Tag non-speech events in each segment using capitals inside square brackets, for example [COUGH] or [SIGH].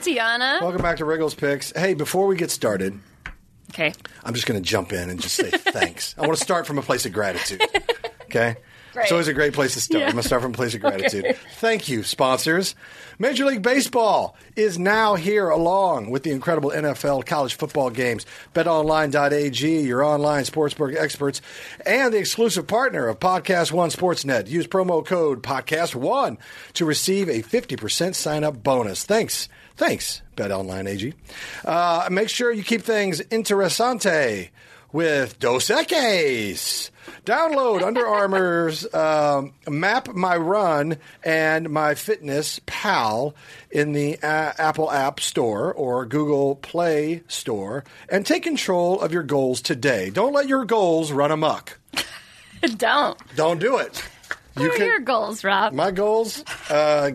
Tiana. Welcome back to Riggle's Picks. Hey, before we get started, Okay. I'm just going to jump in and just say [LAUGHS] thanks. I want to start from a place of gratitude. Okay? Great. It's always a great place to start. Yeah. I'm going to start from a place of gratitude. Okay. Thank you, sponsors. Major League Baseball is now here along with the incredible NFL college football games. BetOnline.ag, your online sportsbook experts, and the exclusive partner of Podcast One Sportsnet. Use promo code Podcast1 to receive a 50% sign up bonus. Thanks. Thanks, BetOnline AG. Uh, make sure you keep things interesante with Dos Equis. Download Under [LAUGHS] Armour's um, Map My Run and My Fitness Pal in the uh, Apple App Store or Google Play Store and take control of your goals today. Don't let your goals run amok. [LAUGHS] Don't. Don't do it. What are your goals, Rob? My goals: uh,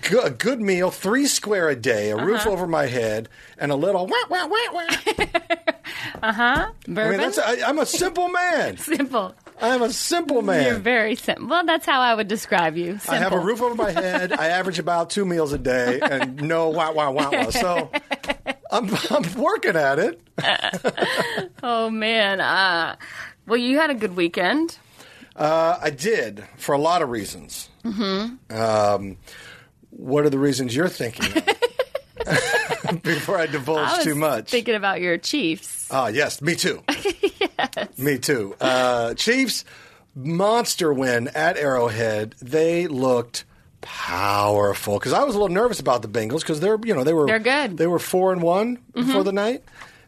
g- a good meal, three square a day, a Uh-huh. roof over my head, and a little wah wah wah wah. [LAUGHS] I Bourbon? mean, that's I, I'm a simple man. [LAUGHS] simple. I'm a simple man. You're very simple. Well, that's how I would describe you. Simple. I have a roof over my head. I average about two meals a day, and [LAUGHS] no wah wah wah wah. So I'm I'm working at it. Oh man. Uh, well, you had a good weekend. Uh, I did for a lot of reasons. Mm-hmm. Um, what are the reasons you're thinking? [LAUGHS] [LAUGHS] Before I divulge I was too much. thinking about your Chiefs. Ah, yes, me too. [LAUGHS] yes. Me too. Uh, Chiefs monster win at Arrowhead. They looked powerful because I was a little nervous about the Bengals because they're you know they were They're good. Mm-hmm. They were four and one before the night,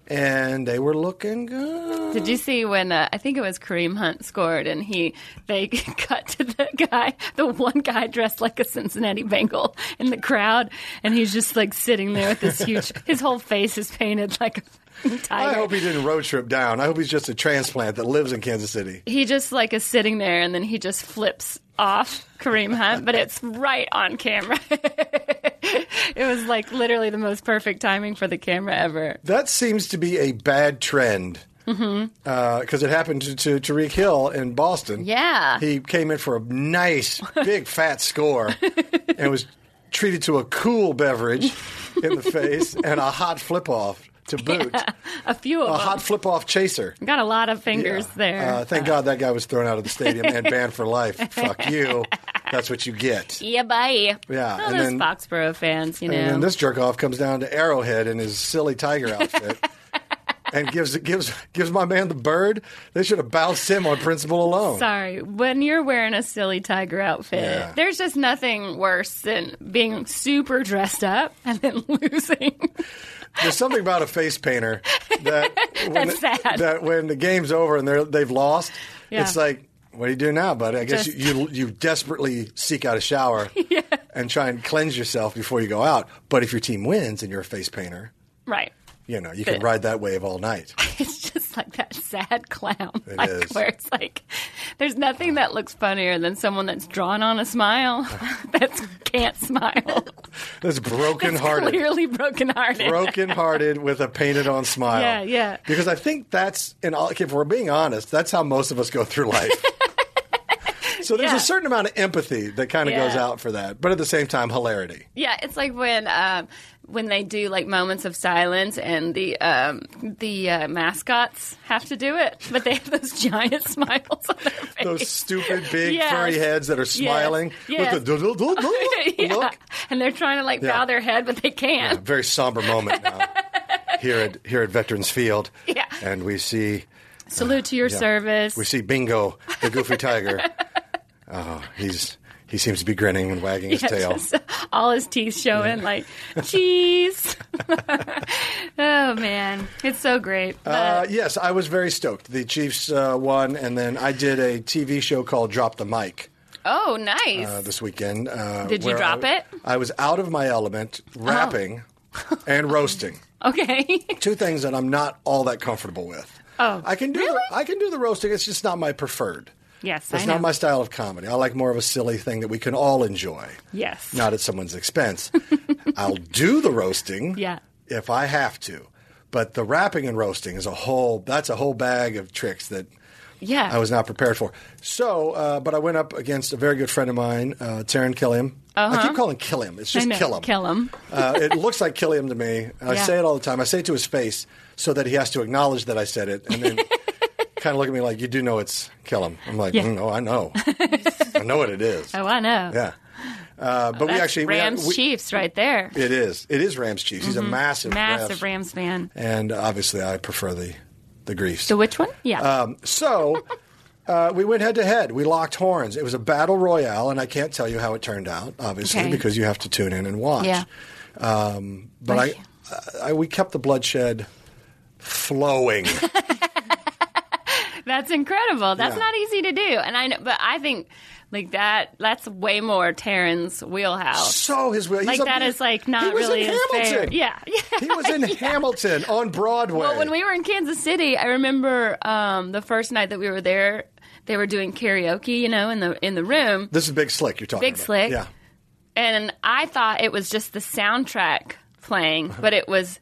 and they were looking good. Did you see when uh, I think it was Kareem Hunt scored and he they [LAUGHS] cut to the guy, the one guy dressed like a Cincinnati Bengal in the crowd, and he's just like sitting there with this huge. [LAUGHS] His whole face is painted like a tiger. I hope he didn't road trip down. I hope he's just a transplant that lives in Kansas City. he just like is sitting there and then he just flips off Kareem Hunt, but it's right on camera. [LAUGHS] it was like literally the most perfect timing for the camera ever. That seems to be a bad trend. Because Mm-hmm. it happened to, to Tyreek Hill in Boston. Yeah. He came in for a nice, big, fat score [LAUGHS] and was treated to a cool beverage in the face and a hot flip off to [LAUGHS] boot. A few of A them. hot flip off chaser. Got a lot of fingers there. Uh, thank God that guy was thrown out of the stadium and banned for life. [LAUGHS] Fuck you. That's what you get. yeah, bye. Yeah, Oh, and those then- Foxborough fans, you know. And then this jerk off comes down to Arrowhead in his silly tiger outfit. [LAUGHS] And gives gives gives my man the bird. They should have bounced him on principle alone. Sorry, when you're wearing a silly tiger outfit, Yeah. there's just nothing worse than being super dressed up and then [LAUGHS] losing. There's something about a face painter that [LAUGHS] when That's sad. that when the game's over and they're they've lost, Yeah. it's like, what do you do now, buddy? I guess Just- you, you you desperately seek out a shower [LAUGHS] and try and cleanse yourself before you go out. But if your team wins and you're a face painter, right. You know you can ride that wave all night. [LAUGHS] It's just like that sad clown. It like, is. Where it's like, there's nothing that looks funnier than someone that's drawn on a smile [LAUGHS] that can't smile. That's broken hearted. Clearly brokenhearted. broken hearted with a painted on smile. Yeah, yeah. Because I think that's, and if we're being honest, that's how most of us go through life. [LAUGHS] so there's Yeah. a certain amount of empathy that kind of Yeah. goes out for that, but at the same time, hilarity. Yeah, it's like when um, when they do like moments of silence and the um, the uh, mascots have to do it, but they have those giant [LAUGHS] smiles on their face. Those stupid, big, Yes. furry heads that are smiling Yes. do- [LAUGHS] yeah. look. and they're trying to like bow their head, but they can't. Very somber moment now [LAUGHS] here at here at Veterans Field. Yeah. And we see Salute to your yeah. service. we see Bingo, the goofy tiger. Oh, he's He seems to be grinning and wagging his Yeah, tail. [LAUGHS] all his teeth showing, like cheese. [LAUGHS] oh man, it's so great. Uh, yes, I was very stoked. The Chiefs uh, won, and then I did a TV show called Drop the Mic oh, nice. uh, this weekend. Uh, Did you drop I, it? Oh. I was out of my element, rapping and roasting. [LAUGHS] okay. Two things that I'm not all that comfortable with. Oh, I can do really? the, I can do the roasting. It's just not my preferred. Yes, That's not my style of comedy. I like more of a silly thing that we can all enjoy. yes. not at someone's expense. [LAUGHS] I'll do the roasting Yeah. if I have to. But the rapping and roasting is a whole that's a whole bag of tricks that yeah. I was not prepared for. So, uh, but I went up against a very good friend of mine, uh, Taran Killiam. I keep calling Killiam. It's just Uh-huh. Killiam. Kill him. Uh, it [LAUGHS] looks like Killiam to me. I Yeah. say it all the time. I say it to his face so that he has to acknowledge that I said it, and then [LAUGHS] kind of look at me like, "You do know it's Killiam." I'm like, Yeah. mm, "Oh, I know. I know what it is." [LAUGHS] Oh, I know. Yeah. Uh, but we actually Rams we, Chiefs right there. It is. It is Rams Chiefs. He's a massive, Mm-hmm. Massive Rams, Rams fan. and obviously I prefer the the Grease. So which one? Yeah. Um, so [LAUGHS] uh, we went head to head. We locked horns. It was a battle royale, and I can't tell you how it turned out, obviously, Okay. because you have to tune in and watch. yeah. Um, but I, I, we kept the bloodshed flowing. [LAUGHS] That's incredible. That's Yeah. not easy to do. And I know, but I think like that, that's way more Taran's wheelhouse. so his will. Like a- that is like not he was really in. Hamilton. Yeah. [LAUGHS] yeah. He was in [LAUGHS] Hamilton on Broadway. Well, when we were in Kansas City, I remember um, the first night that we were there, they were doing karaoke, you know, in the in the room, this is Big Slick you're talking Big about. Slick. Yeah. and I thought it was just the soundtrack playing, but it was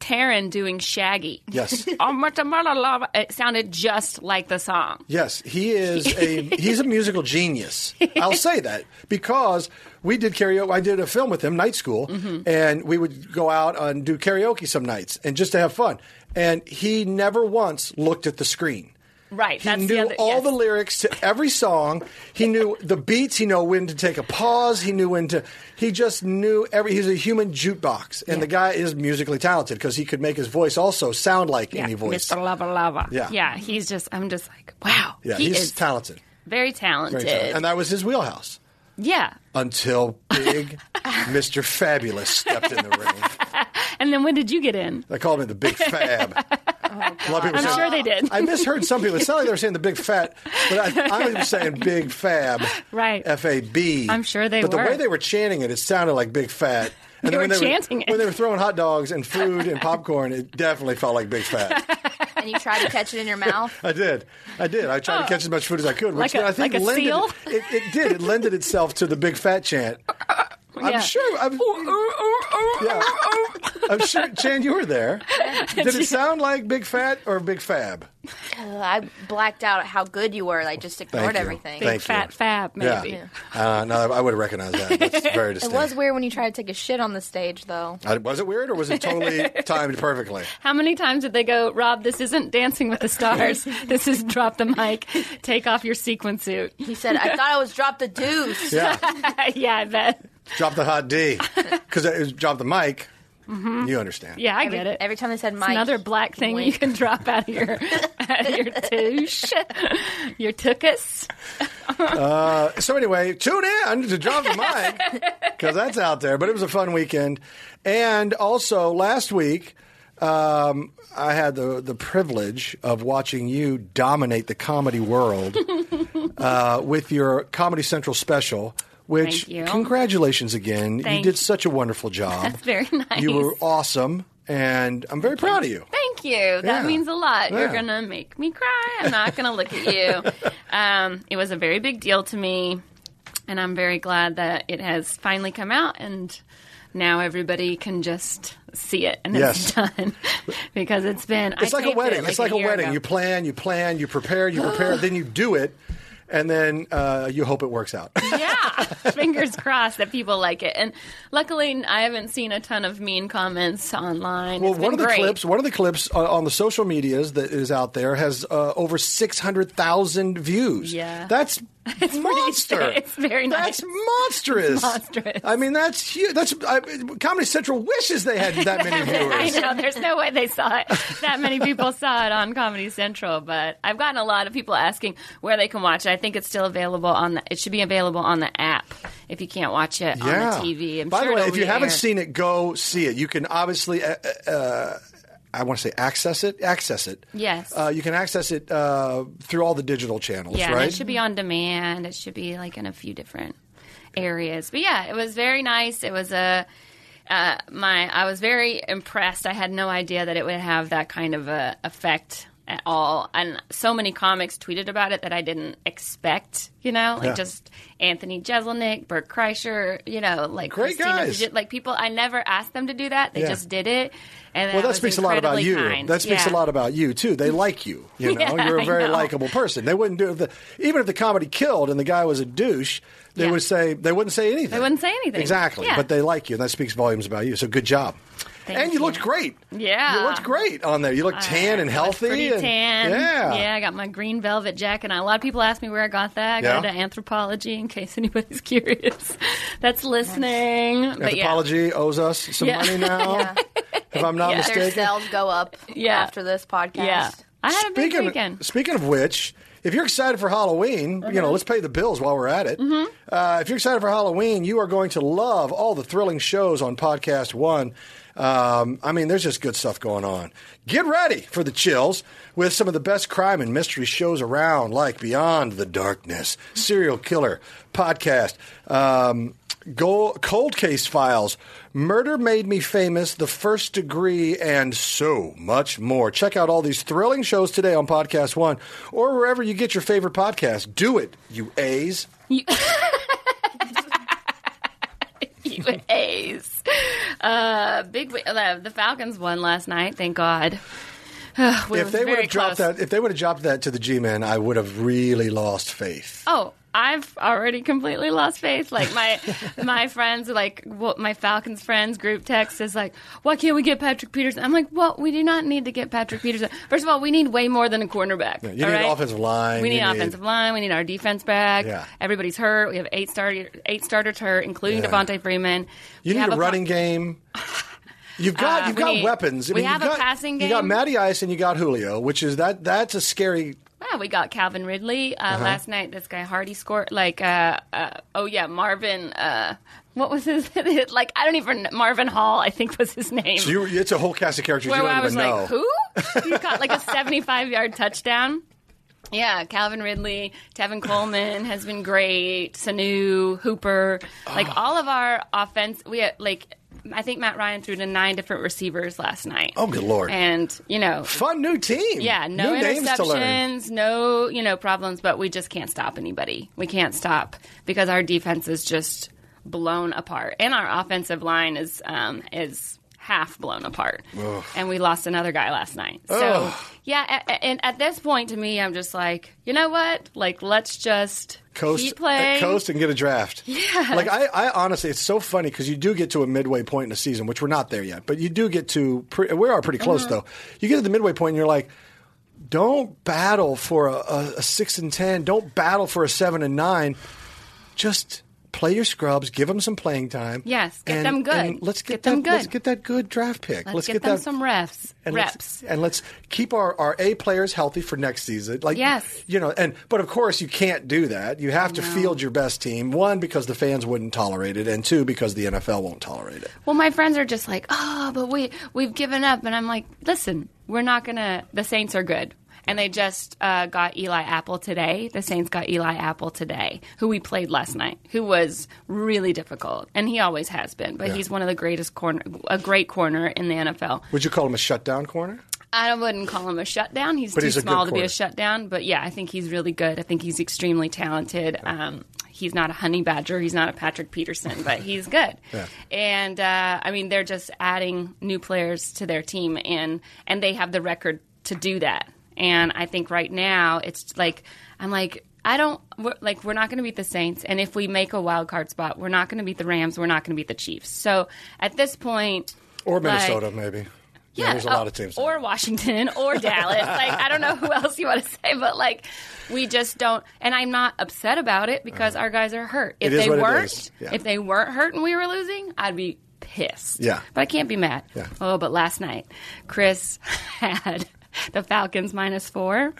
Taran doing Shaggy. Yes. [LAUGHS] Oh, much of my love. It sounded just like the song. Yes, he is a he's a musical genius. I'll say that because we did karaoke. I did a film with him, Night School, Mm-hmm. and we would go out and do karaoke some nights and just to have fun. And he never once looked at the screen. Right. He that's knew the other, all yes. the lyrics to every song. He knew the beats. He knew when to take a pause. He knew when to. He just knew every. He's a human jukebox, and Yeah. the guy is musically talented because he could make his voice also sound like yeah, any voice. Mr. Lava Lava. Yeah. Yeah. He's just, I'm just like, wow. Yeah, he he's is talented. very talented. Very talented. And that was his wheelhouse. yeah. until big [LAUGHS] Mr. Fabulous stepped in the ring. [LAUGHS] And then when did you get in? They called me the Big Fab. [LAUGHS] Oh, a lot of people I'm saying- sure they did. I misheard some people. It sounded like they were saying the Big Fat, but I, I was saying Big Fab. Right. F A B. I'm sure they were. But the way they were chanting it, it sounded like Big Fat. And [LAUGHS] They were when chanting were, it. When they were throwing hot dogs and food and popcorn, it definitely felt like Big Fat. and you try to catch it in your mouth. I did. I did. I tried to catch as much food as I could, which Oh. Like a- I think like a lended, seal? It, it did. It lended itself to the Big Fat chant. I'm Yeah. sure. I'm, oh, oh, oh, yeah. I'm sure, Chan, you were there. [LAUGHS] Did it sound like Big Fat or Big Fab? Ugh, I blacked out how good you were. I just ignored Thank you. everything. Big Thank you. fat fab, maybe. Yeah. Uh, no, I would have recognized that. That's [LAUGHS] very It distinct. was weird when you tried to take a shit on the stage, though. Uh, was it weird or was it totally [LAUGHS] timed perfectly? How many times did they go, Rob, this isn't Dancing with the [LAUGHS] Stars. this is drop the mic, take off your sequin suit. He said, "I thought I was drop the deuce." Yeah. yeah, I bet. Drop the hot D. Because it was drop the mic. You understand. Mm-hmm. Yeah, I Every, get it. every time they said It's Mike, another black thing you can drop out of your [LAUGHS] out of your touche, [LAUGHS] your tuchus. So anyway, tune in to drop the mic because that's out there. But it was a fun weekend, and also last week um, I had the the privilege of watching you dominate the comedy world [LAUGHS] uh, with your Comedy Central special. Which congratulations again! Thank you did such a wonderful [LAUGHS] job. That's very nice. You were awesome, and I'm very proud of you. Thank you. That Yeah. means a lot. You're Yeah. gonna make me cry. I'm not gonna look at you. [LAUGHS] Um, it was a very big deal to me, and I'm very glad that it has finally come out and. Now everybody can just see it and Yes. it's [LAUGHS] done because it's been. It's I like a taped wedding. It it's like a year wedding. ago. You plan, you plan, you prepare, you prepare, then you do it, and then uh, you hope it works out. [LAUGHS] yeah, fingers crossed that people like it. And luckily, I haven't seen a ton of mean comments online. Well, one of the great. clips, one of the clips uh, on the social medias that is out there has uh, over six hundred thousand views. Yeah. that's [LAUGHS] It's monster. [LAUGHS] It's very nice. That's monstrous. monstrous. I mean, that's huge. That's I, Comedy Central wishes they had that many [LAUGHS] I viewers. know. There's no way they saw it. That many people saw it on Comedy Central, but I've gotten a lot of people asking where they can watch it. I think it's still available on the. It should be available on the app if you can't watch it Yeah. on the TV. I'm By sure the way, if you haven't seen it, go see it. You can obviously. Uh, uh, I want to say access it. Access it. Yes. Uh, you can access it uh, through all the digital channels, Yeah, right? it should be on demand. It should be like in a few different areas. But yeah, it was very nice. It was a uh, my I was very impressed. I had no idea that it would have that kind of a effect at all. And so many comics tweeted about it that I didn't expect. You know, like Yeah. just Anthony Jeselnik, Bert Kreischer. You know, like Great Christina guys. Like people. I never asked them to do that. They Yeah. just did it. And well, that speaks a lot about you. kind. That speaks Yeah. a lot about you too. They [LAUGHS] like you. You know, you're a very likable person. They wouldn't do if the, even if the comedy killed and the guy was a douche. They would say they wouldn't say anything. They wouldn't say anything. Exactly, but they like you, and that speaks volumes about you. So good job. Thank and you, you. looked great. Yeah. you looked great on there. You looked tan and I was healthy. Pretty and- tan. Yeah, Yeah, I got my green velvet jacket. on. A lot of people ask me where I got that. I got Yeah. it at Anthropologie in case [LAUGHS] anybody's curious. That's listening. But yeah. Anthropologie owes us some Yeah. money now. [LAUGHS] Yeah. If I'm not Yeah. Their mistaken. sales go up Yeah. after this podcast. Yeah. I had a big Speaking weekend. speaking of which, if you're excited for Halloween, you know, let's pay the bills while we're at it. Uh, if you're excited for Halloween, you are going to love all the thrilling shows on Podcast One. Um, I mean, there's just good stuff going on. Get ready for the chills with some of the best crime and mystery shows around, like Beyond the Darkness, Serial Killer Podcast. Um, Cold Case Files, Murder Made Me Famous, The First Degree, and so much more. Check out all these thrilling shows today on Podcast One or wherever you get your favorite podcast. Do it, you A's. You [LAUGHS] [LAUGHS] A's. Uh, big. Uh, the Falcons won last night. Thank God. [SIGHS] We if they would have dropped close. that, if they would have dropped that to the G-men, I would have really lost faith. Oh, I've already completely lost faith. Like my [LAUGHS] my friends, like what my Falcons friends group text is like, "Why can't we get Patrick Peterson?" I'm like, "Well, we do not need to get Patrick Peterson. First of all, we need way more than a cornerback. you all need right? offensive line, We need you need- offensive line. We need our defense back. Yeah. Everybody's hurt. We have eight starter eight starters hurt, including Yeah. Devonta Freeman. You We need a po- running game. [LAUGHS] You've got Uh, you've got need- weapons. I we mean, have you've a got, passing You got. Matty Ice and you got Julio, which is that that's a scary. Yeah, we got Calvin Ridley uh, Uh-huh. last night. This guy Hardy scored like uh, uh oh yeah Marvin. Uh, what was his [LAUGHS] like? I don't even Marvin Hall. I think was his name. So you, it's a whole cast of characters where you don't I was even know. like, who? He caught like a 75 yard touchdown. Yeah, Calvin Ridley, Tevin Coleman has been great. Sanu, Hooper, like Oh. all of our offense. We had, like, I think Matt Ryan threw to nine different receivers last night. Oh, good lord! And you know, Fun new team. yeah, no new names to learn. interceptions, no you know problems, but we just can't stop anybody. We can't stop because our defense is just blown apart, and our offensive line is um, is half blown apart. And we lost another guy last night. So Ugh. yeah, a- a- and at this point, to me, I'm just like, you know what? Like, let's just Coast, keep playing. uh, coast, and get a draft. Yeah. Like I, I honestly, it's so funny because you do get to a midway point in the season, which we're not there yet, but you do get to. Pre- we are pretty close Uh-huh. though. You get to the midway point, and you're like, don't battle for a, a, a six and ten. Don't battle for a seven and nine. Just play your scrubs. Give them some playing time. Yes, get and- them good. let's get, Get them good. Let's get that good draft pick. Let's, get, them that some refs, and reps. Let's, and let's keep our, our A players healthy for next season. Like Yes. you know, and but of course you can't do that. You have to field your best team. One because the fans wouldn't tolerate it, and two because the NFL won't tolerate it. Well, my friends are just like, oh, but we we've given up, and I'm like, listen, we're not gonna. The Saints are good, and they just uh, got Eli Apple today. The Saints got Eli Apple today, who we played last night, who was really difficult, and he always has been. But Yeah. he's one of the greatest corner, a great corner in the NFL. Would you call him a shutdown corner? I wouldn't call him a shutdown. He's But too he's small to be a shutdown. But yeah, I think he's really good. I think he's extremely talented. Um, he's not a honey badger. He's not a Patrick Peterson, but he's good. [LAUGHS] Yeah. And uh, I mean, they're just adding new players to their team, and and they have the record to do that. And I think right now it's like I'm like. I don't we're, like. We're not going to beat the Saints, and if we make a wild card spot, we're not going to beat the Rams. We're not going to beat the Chiefs. So at this point, Or like- Minnesota, maybe. Yeah, there's a lot oh, of teams. Or Washington or Dallas. [LAUGHS] like I don't know who else you want to say, but like we just don't. And I'm not upset about it because uh-huh. our guys are hurt. If they weren't. Yeah. if they weren't hurt and we were losing, I'd be pissed. Yeah. but I can't be mad. Yeah. Oh, but last night, Chris [LAUGHS] had [LAUGHS] the Falcons minus 4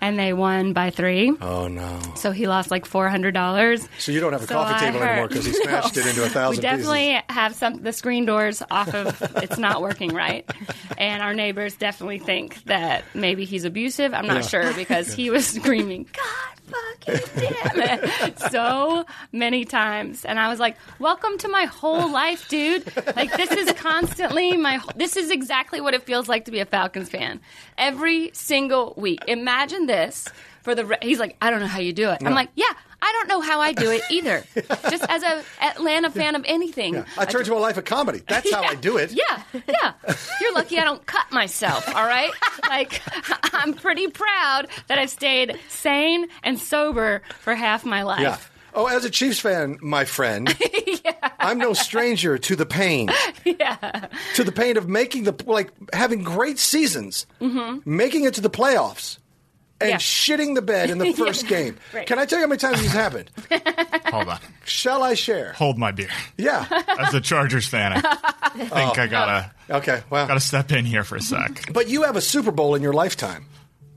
and they won by three. Uh-huh. Oh no! So he lost like four hundred dollars. So you don't have a So coffee I table anymore because he [LAUGHS] smashed No. it into a thousand We definitely pieces. have some the screen doors off of. it's not working right, [LAUGHS] and our neighbors definitely think that maybe he's abusive. I'm not Yeah. sure because he was screaming, "God fucking damn it!" so many times, and I was like, "Welcome to my whole life, dude. Like this is constantly my. This is exactly what it feels like to be a Falcons fan every single week. Imagine this." For the, re- he's like, I don't know how you do it. I'm like, yeah, I don't know how I do it either. [LAUGHS] Just as a Atlanta fan of anything, I turned to a life of comedy. That's how [LAUGHS] I do it. yeah, yeah. You're lucky I don't cut myself, all right? Like, [LAUGHS] I'm pretty proud that I've stayed sane and sober for half my life. Yeah. Oh, as a Chiefs fan, my friend, [LAUGHS] I'm no stranger to the pain. Yeah. To the pain of making the like having great seasons, making it to the playoffs, and Mm-hmm. Yeah. shitting the bed in the [LAUGHS] first game. Right. Can I tell you how many times this happened? [LAUGHS] Hold on. Shall I share? Hold my beer. Yeah. As a Chargers fan, I think I gotta Okay. Well, gotta step in here for a sec. but you have a Super Bowl in your lifetime.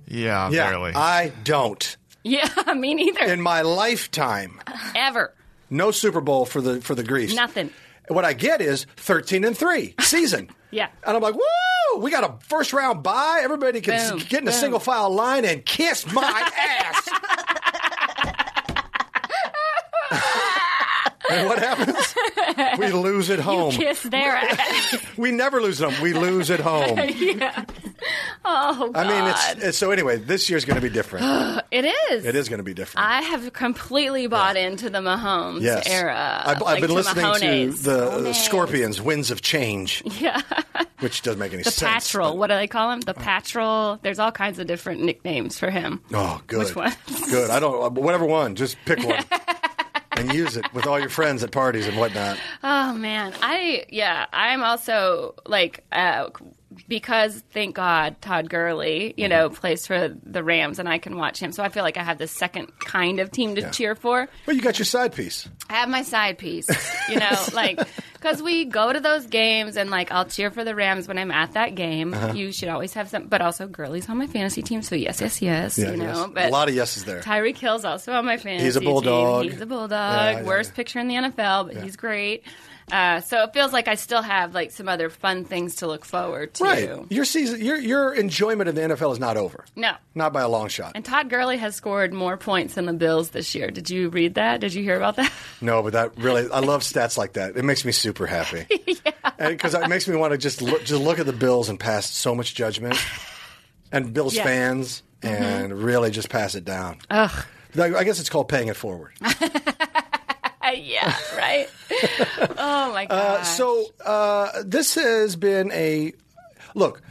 Yeah, Yeah. barely. I don't. [LAUGHS] Yeah, me neither. In my lifetime, [LAUGHS] Ever. no Super Bowl for the for the Greeks. Nothing. What I get is 13 and 3 [LAUGHS] season. Yeah. And I'm like, woo! We got a first round bye. Everybody can s- get in a single file line and kiss my ass. and what happens? We lose at home. Kiss their ass. We never lose at home. We lose at home. yeah. Oh, God. I mean, it's, it's so anyway. This year's going to be different. [GASPS] it is. it is going to be different. I have completely bought into the Mahomes yes. era. I've, I've like been to listening to the, the Mahomes. Scorpions, Winds of Change, [LAUGHS] Yeah. which doesn't make any The sense. The Patrol. but- What do they call him? The Patrol. There's all kinds of different nicknames for him. Oh, good. Which one? good. I don't. Whatever one. Just pick one [LAUGHS] and use it with all your friends at parties and whatnot. Oh man, I yeah, I'm also like uh, because thank God Todd Gurley, you know, plays for the Rams and I can watch him. So I feel like I have the second kind of team to Yeah. cheer for. Well, you got your side piece. I have my side piece, you know, [LAUGHS] like because we go to those games and like I'll cheer for the Rams when I'm at that game. Uh-huh. You should always have some, but also Gurley's on my fantasy team, so yes, yes, yes, Yeah, you know. yes. But a lot of yeses there. Tyreek Hill's also on my fantasy team. He's a team. bulldog. He's a bulldog. Yeah, Worst picture in the NFL, but he's great. Uh, so it feels like I still have like some other fun things to look forward to. Right. Your season, your your enjoyment of the NFL is not over. No. Not by a long shot. And Todd Gurley has scored more points than the Bills this year. Did you read that? Did you hear about that? [LAUGHS] No, but that really, I love stats like that. It makes me super happy. [LAUGHS] yeah. Because it makes me want to just look, just look at the Bills and pass so much judgment, [LAUGHS] and Bills Yeah. fans, and really just pass it down. Ugh. I guess it's called paying it forward. Uh, [LAUGHS] yeah. Right. oh my god. Uh, so uh, this has been a look.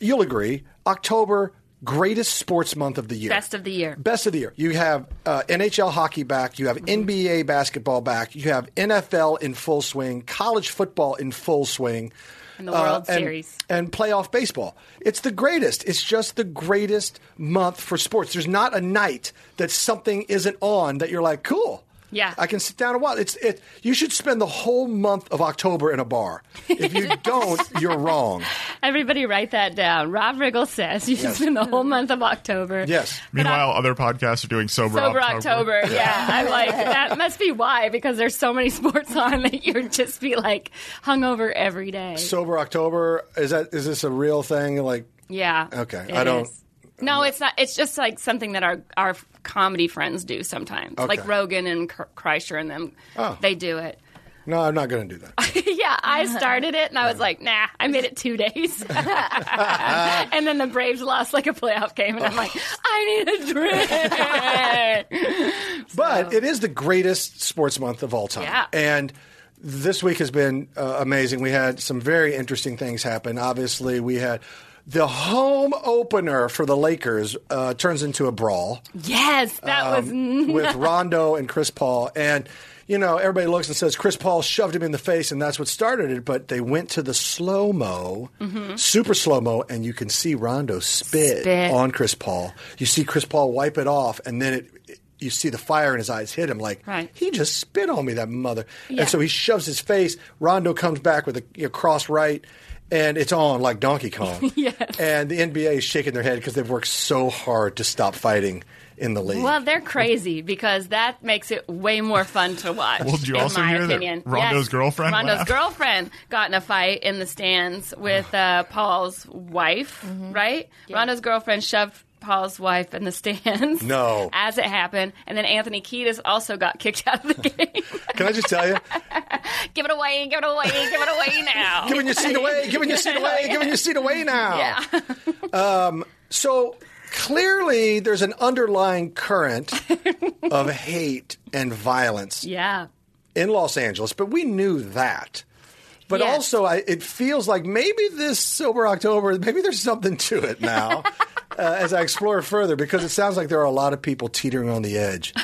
You'll agree. October, greatest sports month of the year. Best of the year. Best of the year. You have uh, NHL hockey back. You have NBA basketball back. You have NFL in full swing. College football in full swing. And the World and, Series. and playoff baseball. It's the greatest. It's just the greatest month for sports. There's not a night that something isn't on that you're like, cool. Yeah. I can sit down and watch. It's it. You should spend the whole month of October in a bar. If you [LAUGHS] don't, you're wrong. Everybody write that down. Rob Riggle says you should Yes. spend the whole month of October. Yes. Meanwhile, other podcasts are doing sober, October. Sober October. October. Yeah, I'm like that must be why because there's so many [LAUGHS] sports on that you'd just be like hungover every day. Sober October is that? Is this a real thing? Like, yeah. Okay, it I don't- is. No, it's not. It's just like something that our our comedy friends do sometimes, Okay. like Rogan and Kr- Kreischer and them. Oh. They do it. no, I'm not going to do that. [LAUGHS] yeah, I started it and I was like, nah, I made it two days. [LAUGHS] [LAUGHS] and then the Braves lost like a playoff game, and I'm like, I need a drink. But it is the greatest sports month of all time. Yeah. And this week has been uh, amazing. We had some very interesting things happen. Obviously, we had The home opener for the Lakers uh, turns into a brawl Yes, that was. Um, with [LAUGHS] Rondo and Chris Paul. And, you know, everybody looks and says Chris Paul shoved him in the face, and that's what started it. But they went to the slow mo, super slow mo, and you can see Rondo spit, Spit. on Chris Paul. You see Chris Paul wipe it off, and then it. You see the fire in his eyes hit him like Right. he just spit on me, that mother. Yeah. And so he shoves his face. Rondo comes back with a you know, cross right, and it's on like Donkey Kong. [LAUGHS] Yes. And the NBA is shaking their head because they've worked so hard to stop fighting in the league. Well, they're crazy because that makes it way more fun to watch. Well, did you in also my hear that opinion. Rondo's Yes. girlfriend Rondo's laughed? girlfriend got in a fight in the stands with uh, Paul's wife, Mm-hmm. right? Rondo's girlfriend shoved Paul's wife in the stands. No. [LAUGHS] as it happened, and then Anthony Kiedis also got kicked out of the game. Can I just tell you? [LAUGHS] give it away! Give it away! Give it away now! giving your seat away, giving your seat [LAUGHS] away, giving your seat away now. Yeah. Um, So clearly, there's an underlying current of hate and violence yeah. in Los Angeles, but we knew that. But Yes. also, I, it feels like maybe this Sober October, maybe there's something to it now uh, as I explore further because it sounds like there are a lot of people teetering on the edge.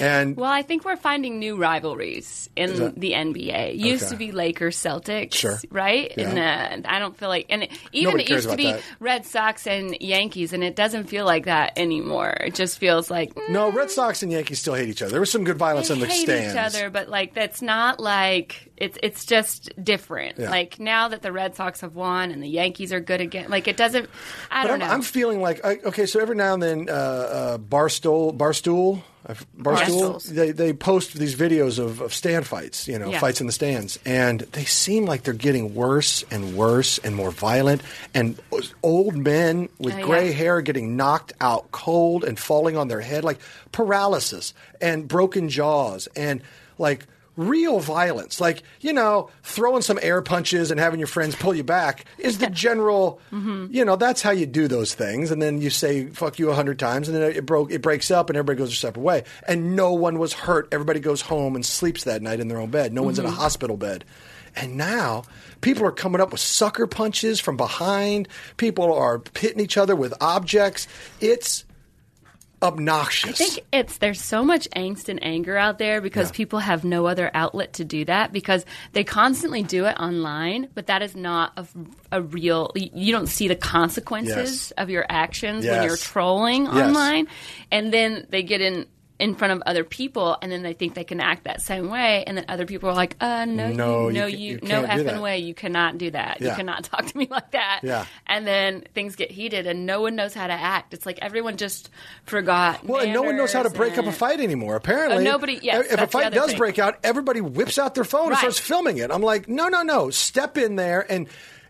And Well, I think we're finding new rivalries in that- the NBA. It used Okay. to be Lakers Celtics, Sure. right? Yeah. And uh, I don't feel like, and it, even Nobody it used to be that. Red Sox and Yankees, and it doesn't feel like that anymore. It just feels like mm, no, Red Sox and Yankees still hate each other. There was some good violence in the hate stands. each other, but like that's not like it's it's just different. Yeah. Like now that the Red Sox have won and the Yankees are good again, like it doesn't. I But don't I'm, know. I'm feeling like I, okay. So every now and then, uh, uh, Barstool, Barstool, Barstool, Barstools. they they post these videos of, of stand fights. You know, Yeah. fights in the stands, and they seem like they're getting worse and worse and more violent. And old men with Oh, yeah. gray hair getting knocked out cold and falling on their head, like paralysis and broken jaws, and like. Real violence, like you know, throwing some air punches and having your friends pull you back, is the [LAUGHS] general. Mm-hmm. You know, that's how you do those things, and then you say "fuck you" a hundred times, and then it broke. It breaks up, and everybody goes their separate way, and no one was hurt. Everybody goes home and sleeps that night in their own bed. No one's in a mm-hmm. hospital bed. And now people are coming up with sucker punches from behind. People are hitting each other with objects. It's obnoxious. I think it's there's so much angst and anger out there because Yeah. people have no other outlet to do that because they constantly do it online, but that is not a, a real. You don't see the consequences Yes. of your actions Yes. when you're trolling Yes. online, and then they get in. In front of other people, and then they think they can act that same way, and then other people are like, "Uh, no, No, you, you no, ca- you, you no can't do that." effing way, you cannot do that. Yeah. You cannot [LAUGHS] talk to me like that." Yeah. and then things get heated, and no one knows how to act. It's like everyone just forgot. Well, and no one knows how to break up a fight anymore. Apparently, Oh, nobody- yes, If a fight does thing. break out, everybody whips out their phone and starts filming it. I'm like, no, no, no. Step in there and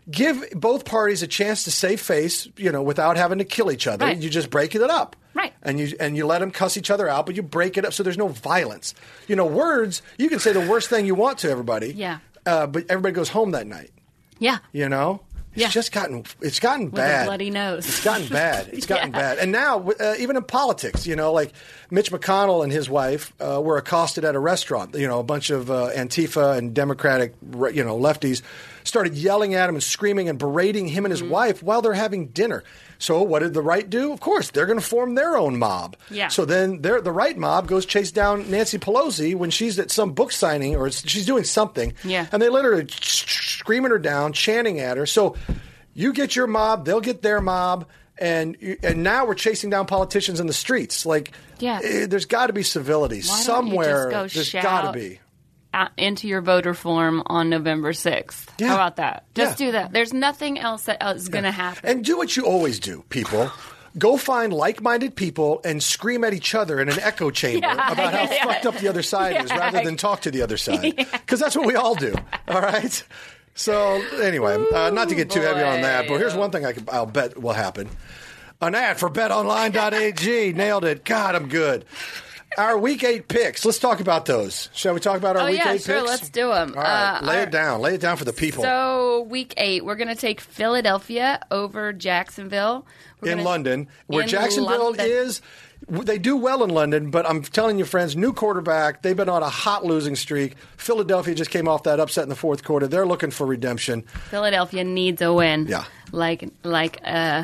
give both parties a chance to save face. You know, without having to kill each other. Right. You just break it up. Right. And you and you let them cuss each other out, but you break it up so there's no violence. You know, words you can say the worst thing you want to everybody. Yeah. Uh, but everybody goes home that night. Yeah. You know. It's Yeah. just gotten it's gotten With bad. bloody nose. It's gotten [LAUGHS] bad. It's gotten Yeah. bad. And now, uh, even in politics, you know, like Mitch McConnell and his wife uh, were accosted at a restaurant. You know, a bunch of uh, Antifa and Democratic, you know, lefties started yelling at him and screaming and berating him and Mm-hmm. his wife while they're having dinner. So, what did the right do? Of course, they're going to form their own mob. Yeah. So then, the right mob goes chase down Nancy Pelosi when she's at some book signing or she's doing something. Yeah. And they literally screaming her down, chanting at her. So you get your mob, they'll get their mob, and and now we're chasing down politicians in the streets. Like, Yeah. eh, there's got to be civility Why don't you somewhere. there's got to be. Into your voter form on November 6th. Yeah. How about that? Just Yeah. do that. There's nothing else that is going to happen. And do what you always do, people. Go find like-minded people and scream at each other in an echo chamber [LAUGHS] about how [LAUGHS] fucked up the other side is, rather than talk to the other [LAUGHS] side. Because that's what we all do. All right. So anyway, uh, not to get too heavy on that, but here's one thing I could, I'll bet will happen: an ad for BetOnline.ag. Nailed it. God, I'm good. Our week eight picks. Let's talk about those. Shall we talk about our Oh, week yeah, eight sure, picks? let's do 'em. All right, Uh, lay our- it down. Lay it down for the people. So, week eight, we're going to take Philadelphia over Jacksonville. We're in gonna- London, where in Jacksonville London. is. they do well in London, but I'm telling you, friends, new quarterback. They've been on a hot losing streak. Philadelphia just came off that upset in the fourth quarter. They're looking for redemption. Philadelphia needs a win. Yeah. Like like uh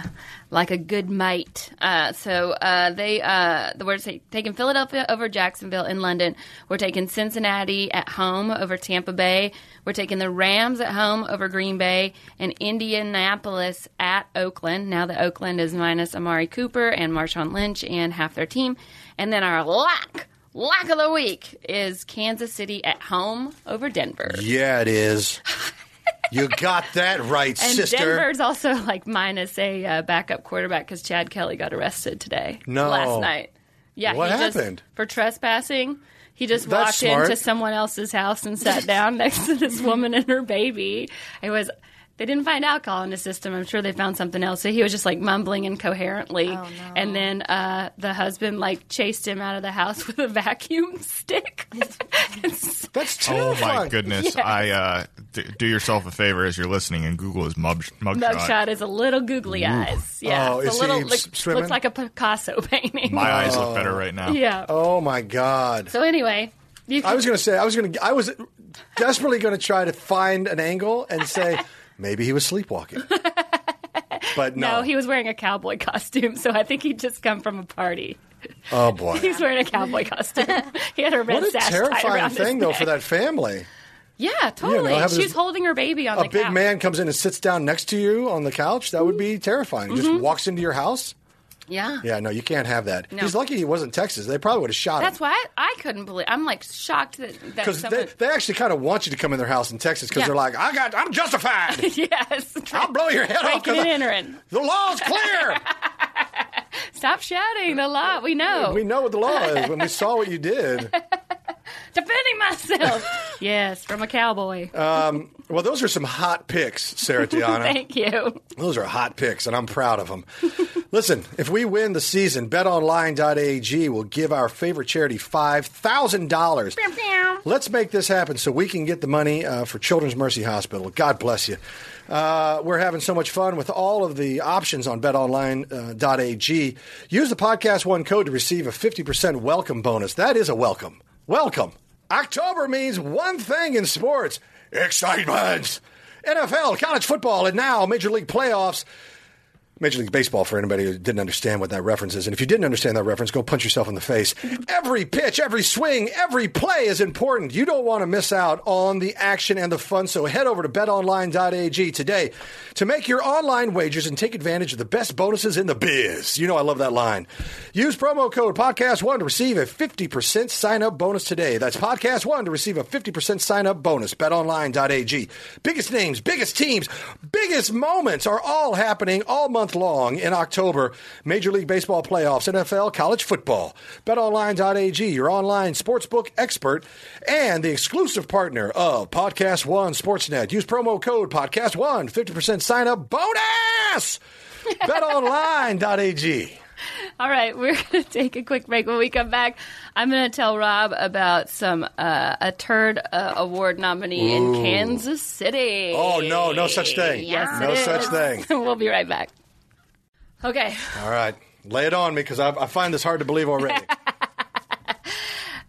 like a good mate. Uh, so uh, they uh, we're taking Philadelphia over Jacksonville in London. We're taking Cincinnati at home over Tampa Bay. We're taking the Rams at home over Green Bay and Indianapolis at Oakland. Now that Oakland is minus Amari Cooper and Marshawn Lynch and half their team, and then our lock. Lock of the week is Kansas City at home over Denver. Yeah, it is. [LAUGHS] you got that right, And sister. Denver's also like minus a uh, backup quarterback because Chad Kelly got arrested today. No. last night. Yeah, What he just- happened? for trespassing? He just That's walked smart. into someone else's house and sat down [LAUGHS] next to this woman and her baby. It was. They didn't find alcohol in his system. I'm sure they found something else. So he was just like mumbling incoherently. Oh, no. And then uh, the husband like chased him out of the house [LAUGHS] with a vacuum stick. [LAUGHS] It's- That's Oh my goodness! Yes. I uh, d- do yourself a favor as you're listening and Google his mug mugshot. Mugshot is a little googly eyes. Yeah, Oh, it's is a little he look, swimming? looks like a Picasso [LAUGHS] painting. My eyes look better right now. yeah. Oh my God. So anyway, you can, I was going to say I was going to I was desperately going to try to find an angle and say maybe he was sleepwalking. [LAUGHS] But no. no, he was wearing a cowboy costume, so I think he'd just come from a party. oh boy. [LAUGHS] He was wearing a cowboy costume. [LAUGHS] he had a red What a terrifying thing though for that family. Yeah, totally. have she this- holding her baby on A the couch. A big man comes in and sits down next to you on the couch. That would be terrifying. He Mm-hmm. Just walks into your house. Yeah. Yeah, no, you can't have that. No. He's lucky he wasn't Texas. They probably would have shot him. That's him. why I, I couldn't believe. I'm like shocked that Because someone. they, they actually kind of want you to come in their house in Texas because Yeah. they're like, I got, I'm justified. [LAUGHS] yes, I'll blow your head off. breaking and entering. the law's clear. [LAUGHS] Stop shouting the law. We know. we know what the law is when we saw what you did. [LAUGHS] Defending myself. [LAUGHS] yes, from a cowboy. Well, those are some hot picks, Sarah [LAUGHS] Tiana. Thank you. Those are hot picks, and I'm proud of them. [LAUGHS] Listen, if we win the season, betonline.ag will give our favorite charity $5,000. Let's make this happen so we can get the money uh, for Children's Mercy Hospital. God bless you. Uh, we're having so much fun with all of the options on betonline.ag. Use the podcast one code to receive a 50% welcome bonus. That is a welcome. Welcome. October means one thing in sports excitement. NFL, college football, and now Major League playoffs. Major League Baseball for anybody who didn't understand what that reference is. And if you didn't understand that reference, go punch yourself in the face. Every pitch, every swing, every play is important. You don't want to miss out on the action and the fun. So head over to betonline.ag today to make your online wagers and take advantage of the best bonuses in the biz. You know, I love that line. Use promo code podcast1 to receive a 50% sign up bonus today. That's podcast1 to receive a 50% sign up bonus. Betonline.ag. Biggest names, biggest teams, biggest moments are all happening all month long in October. Major League Baseball playoffs, NFL, college football. BetOnline.ag, your online sportsbook expert and the exclusive partner of Podcast One Sportsnet. Use promo code Podcast One, 50% sign up bonus. [LAUGHS] BetOnline.ag. All right, we're [LAUGHS] going to take a quick break. When we come back, I'm going to tell Rob about some uh, a turd uh, award nominee in Kansas City. Oh, no, no such thing. Yes, No such thing. [LAUGHS] we'll be right back. Okay. All right. Lay it on me because I, I find this hard to believe already. [LAUGHS]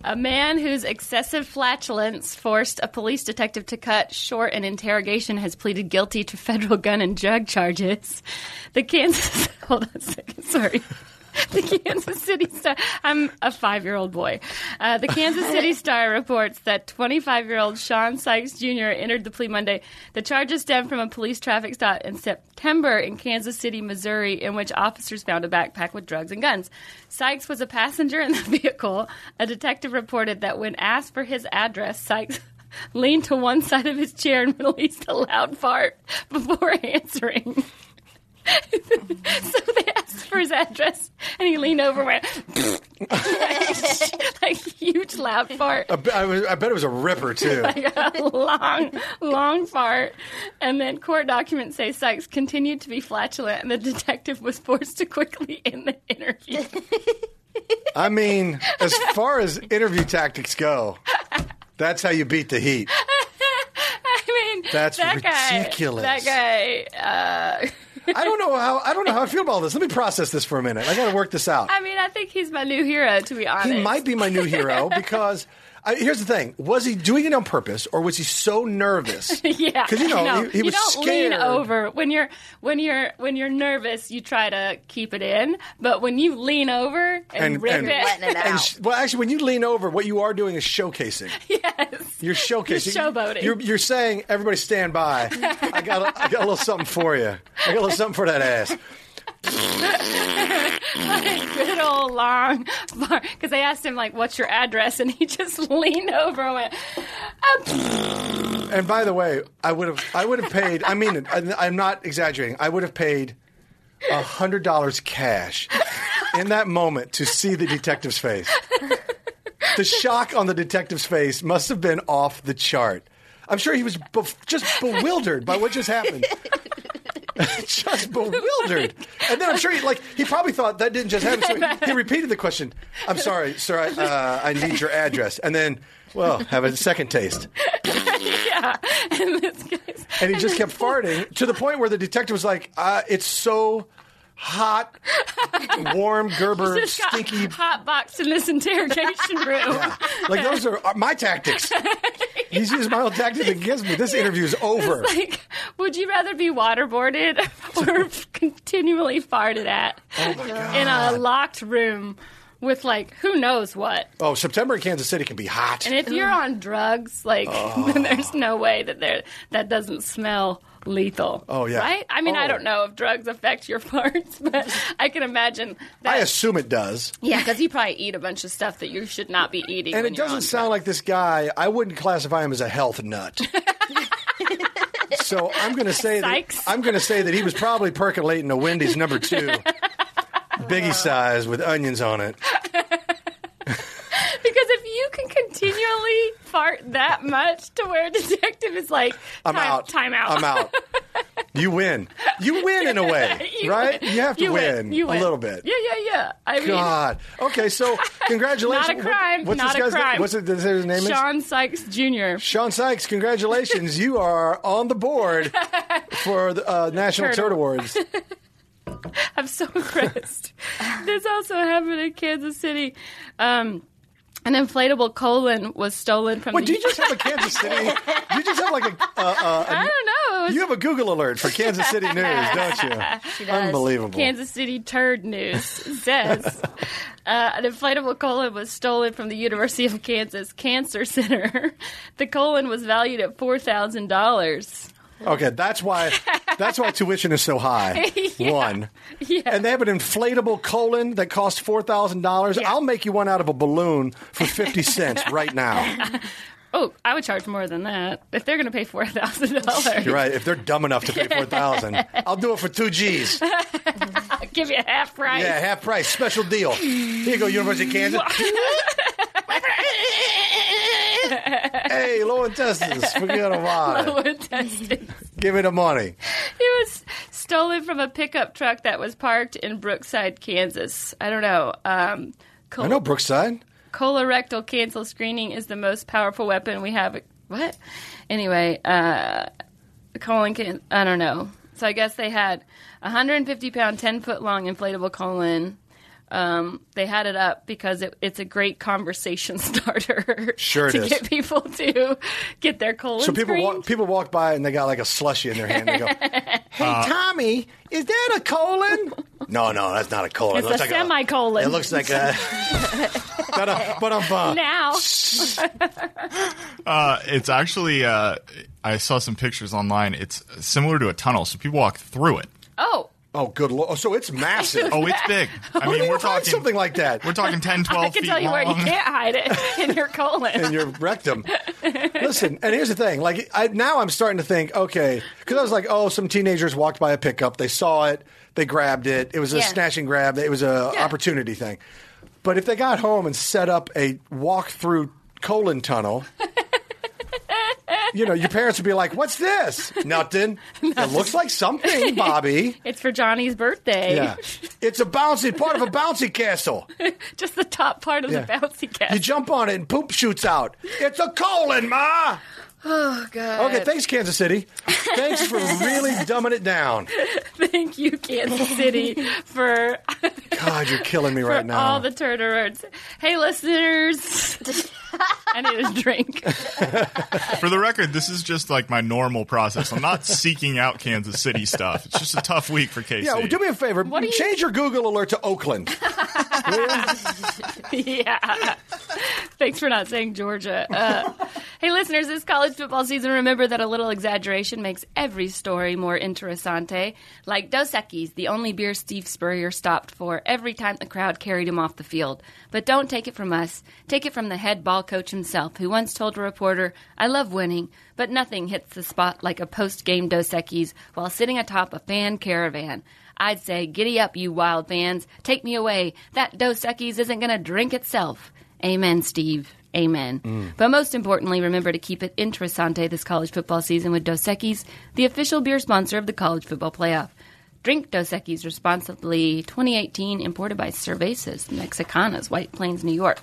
A man whose excessive flatulence forced a police detective to cut short an interrogation has pleaded guilty to federal gun and drug charges. The Kansas [LAUGHS] hold on a second, sorry. [LAUGHS] The Kansas City Star. I'm a five year old boy. Uh, the Kansas City [LAUGHS] Star reports that 25 year old Sean Sykes Jr. entered the plea Monday. The charges stem from a police traffic stop in September in Kansas City, Missouri, in which officers found a backpack with drugs and guns. Sykes was a passenger in the [LAUGHS] vehicle. A detective reported that when asked for his address, Sykes leaned to one side of his chair and released a loud fart before answering. [LAUGHS] so they asked for his address, and he leaned over, and went [LAUGHS] like huge loud fart, I, bet- I was- I bet it was a ripper, [LAUGHS] too. like a long, long fart. And then court documents say Sykes continued to be flatulent, and the detective was forced to quickly end the interview. I mean, as far as interview tactics go, that's how you beat the heat. I mean, That's that guy, ridiculous. That guy, uh, I don't know how I don't know how I feel about all this. Let me process this for a minute. I got to work this out. I mean, I think he's my new hero, to be honest. He might be my new hero [LAUGHS] because I, here's the thing: was he doing it on purpose, or was he so nervous? [LAUGHS] Yeah, because you know no, he, he you was don't scared. lean over when you're when you're when you're nervous. You try to keep it in, but when you lean over and, And- rip and- it, Letting it [LAUGHS] And sh- well, actually, when you lean over, what you are doing is showcasing. [LAUGHS] yes, You're showcasing. You're showboating. You're, you're saying, everybody stand by. I got, a, I got a little something for you. I got a little something for that ass. [LAUGHS] good old long bar. because I asked him like, "What's your address?" and he [LAUGHS] just leaned over and went. "Ah, And by the way, I would have, I would have paid. I mean, I- I'm not exaggerating. I would have paid hundred dollars cash in that moment to see the detective's face. The shock on the detective's face must have been off the chart. I'm sure he was just bewildered by what just happened. [LAUGHS] just bewildered. And then I'm sure he like he probably thought that didn't just happen. So he repeated the question. I'm sorry, sir. I, uh, I need your address. And then, well, have a second taste. yeah, and this guy's And he just kept farting to the point where the detective was like, uh, "It's so hot, warm, Gerber, [LAUGHS] just got stinky." hot box in this interrogation [LAUGHS] room. Like those are are my tactics. [LAUGHS] He's used my own tactics against me. This interview is over. Like, would you rather be waterboarded or continually farted at Oh in a locked room with like who knows what? Oh, September in Kansas City can be hot. And if you're on drugs, like Oh. then there's no way that there that doesn't smell lethal. Oh, yeah. right. I mean, I Oh. don't know if drugs affect your [LAUGHS] farts, but I can imagine that. I assume it does. yeah, because you probably eat a bunch of stuff that you should not be eating. And it doesn't sound like this guy. I wouldn't classify him as a health nut. [LAUGHS] so I'm going to say that. I'm going to say that he was probably percolating a Wendy's number two, [LAUGHS] biggie size with onions on it. Because if you can continually fart that much to where a [LAUGHS] detective is like, I'm out. time out. I'm out. [LAUGHS] You win. You win in a way, [LAUGHS] You right? win. You have to You win, You a little bit. Yeah, yeah, yeah. I mean, God. Okay, so congratulations. Not a crime. What- what's Not this a guy's crime. name? What's his name is? Sean Sykes Jr. Sean Sykes, congratulations. you are on the board for the uh, National Turtle. Turd Awards. I'm so impressed. this also happened in Kansas City. Um, an inflatable colon was stolen from Wait, the. do you just have a Kansas City? Do [LAUGHS] you just have like a, uh, uh, I don't know. Was you have a Google alert for Kansas City news, [LAUGHS] don't you? She does. Unbelievable. Kansas City Turd News says [LAUGHS] uh, an inflatable colon was stolen from the University of Kansas Cancer Center. the colon was valued at four thousand dollars. Okay, that's why that's why tuition is so high. [LAUGHS] Yeah. One. Yeah. And they have an inflatable colon that costs four thousand dollars. I'll make you one out of a balloon for fifty cents right now. [LAUGHS] Oh, I would charge more than that if they're going to pay four thousand dollars. You're right. If they're dumb enough to pay [LAUGHS] four thousand, I'll do it for two G's. I'll give you a half price. Yeah, half price, special deal. Here you go, University of Kansas. Hey, low intestines, forget about [LAUGHS] it. Low intestines. Give me the money. It was stolen from a pickup truck that was parked in Brookside, Kansas. I don't know. Um, col- I know Brookside. colorectal cancer screening is the most powerful weapon we have. What? Anyway, uh, colon can. I don't know. So I guess they had a 150 pound, 10 foot long inflatable colon. Um, they had it up because it, it's a great conversation [LAUGHS] starter. Sure it to is. get people to get their colon So people walk, people walk by and they got like a slushy in their hand. They go, [LAUGHS] "Hey, Uh, Tommy, is that a colon?" No, no, that's not a colon. It's it looks a like semicolon. it looks like a. [LAUGHS] but uh, but I'm bummed. now. Uh, it's actually, uh, I saw some pictures online. It's similar to a tunnel, so people walk through it. Oh, Oh, good lord! Oh, so it's [LAUGHS] massive. Oh, it's big. I mean, we're talking something like that We're talking 10, 12 I can feet tell you where you can't hide it in your colon. in your rectum. [LAUGHS] Listen, and here's the thing: like I, now, I'm starting to think, okay, because I was like, oh, some teenagers walked by a pickup, they saw it, they grabbed it. It was a Yeah. snatch and grab. It was a Yeah. opportunity thing. But if they got home and set up a walk-through colon tunnel. [LAUGHS] You know, your parents would be like, "What's this? Nothing. It looks like something, Bobby." [LAUGHS] It's for Johnny's birthday. Yeah, it's a bouncy part of a bouncy castle. [LAUGHS] Just the top part of Yeah. the bouncy castle. You jump on it and poop shoots out. It's a colon, ma. Oh God. Okay, thanks, Kansas City. Thanks for really dumbing it down. [LAUGHS] Thank you, Kansas City, for God, you're killing me for right now. all the turnarounds. Hey, listeners, [LAUGHS] I need a drink. [LAUGHS] For the record, this is just like my normal process. I'm not seeking out Kansas City stuff. It's just a tough week for KC. yeah, well, do me a favor. What do you- Change your Google alert to Oakland. [LAUGHS] yeah. Thanks for not saying Georgia. Uh, hey, listeners, this college football season, remember that a little exaggeration makes every story more interesante. Like Dos Equis, the only beer Steve Spurrier stopped for every time the crowd carried him off the field. But don't take it from us. Take it from the head ball coach himself, who once told a reporter, I love winning, but nothing hits the spot like a post game Dos Equis while sitting atop a fan caravan. I'd say, giddy up, you wild fans. Take me away. That Dos Equis isn't going to drink itself. Amen, Steve. Amen. Mm. But most importantly, remember to keep it interesante this college football season with Dos Equis, the official beer sponsor of the college football playoff. Drink Dos Equis responsibly. 2018, imported by Cervezas Mexicanas, White Plains, New York.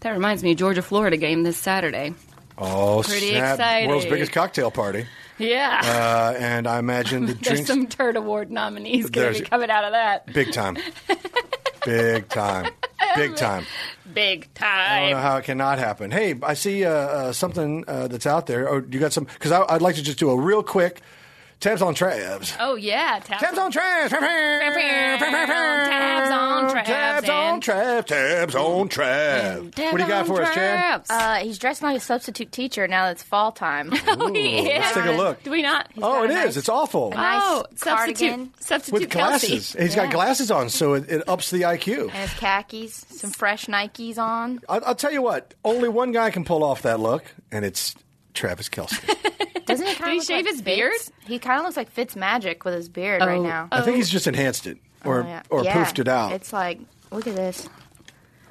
That reminds me, Georgia Florida game this Saturday. Oh, Pretty snap. exciting. World's biggest cocktail party. Yeah. Uh, and I imagine the [LAUGHS] There's drinks some Turd Award nominees going to be coming out of that. big time. big time. Big time. Big time. I don't know how it cannot happen. Hey, I see uh, uh, something uh, that's out there. Oh, you got some? Because I'd like to just do a real quick tabs on Travs. Oh, yeah. Tabs, Tabs on Travs. Tabs on Travs Tabs on and- Travs. Tabs on Travs. What do you got on for us, Chad? Uh, he's dressed like a substitute teacher now that it's fall time. [LAUGHS] Oh, yeah. Let's take a look. Do we not? Oh, got it a is. It's awful. nice oh, substitute, cardigan. substitute With Kelce. glasses. He's got Yeah. glasses on, so it, it ups the IQ. and his khakis, some fresh Nikes on. I'll, I'll tell you what. Only one guy can pull off that look, and it's Travis Kelce. [LAUGHS] Doesn't he kind he of shave his beard? He kind of looks like Fitz Magic with his beard right Oh. now. I think he's oh. just enhanced it or Oh, yeah. or Yeah. poofed it out. It's like, look at this.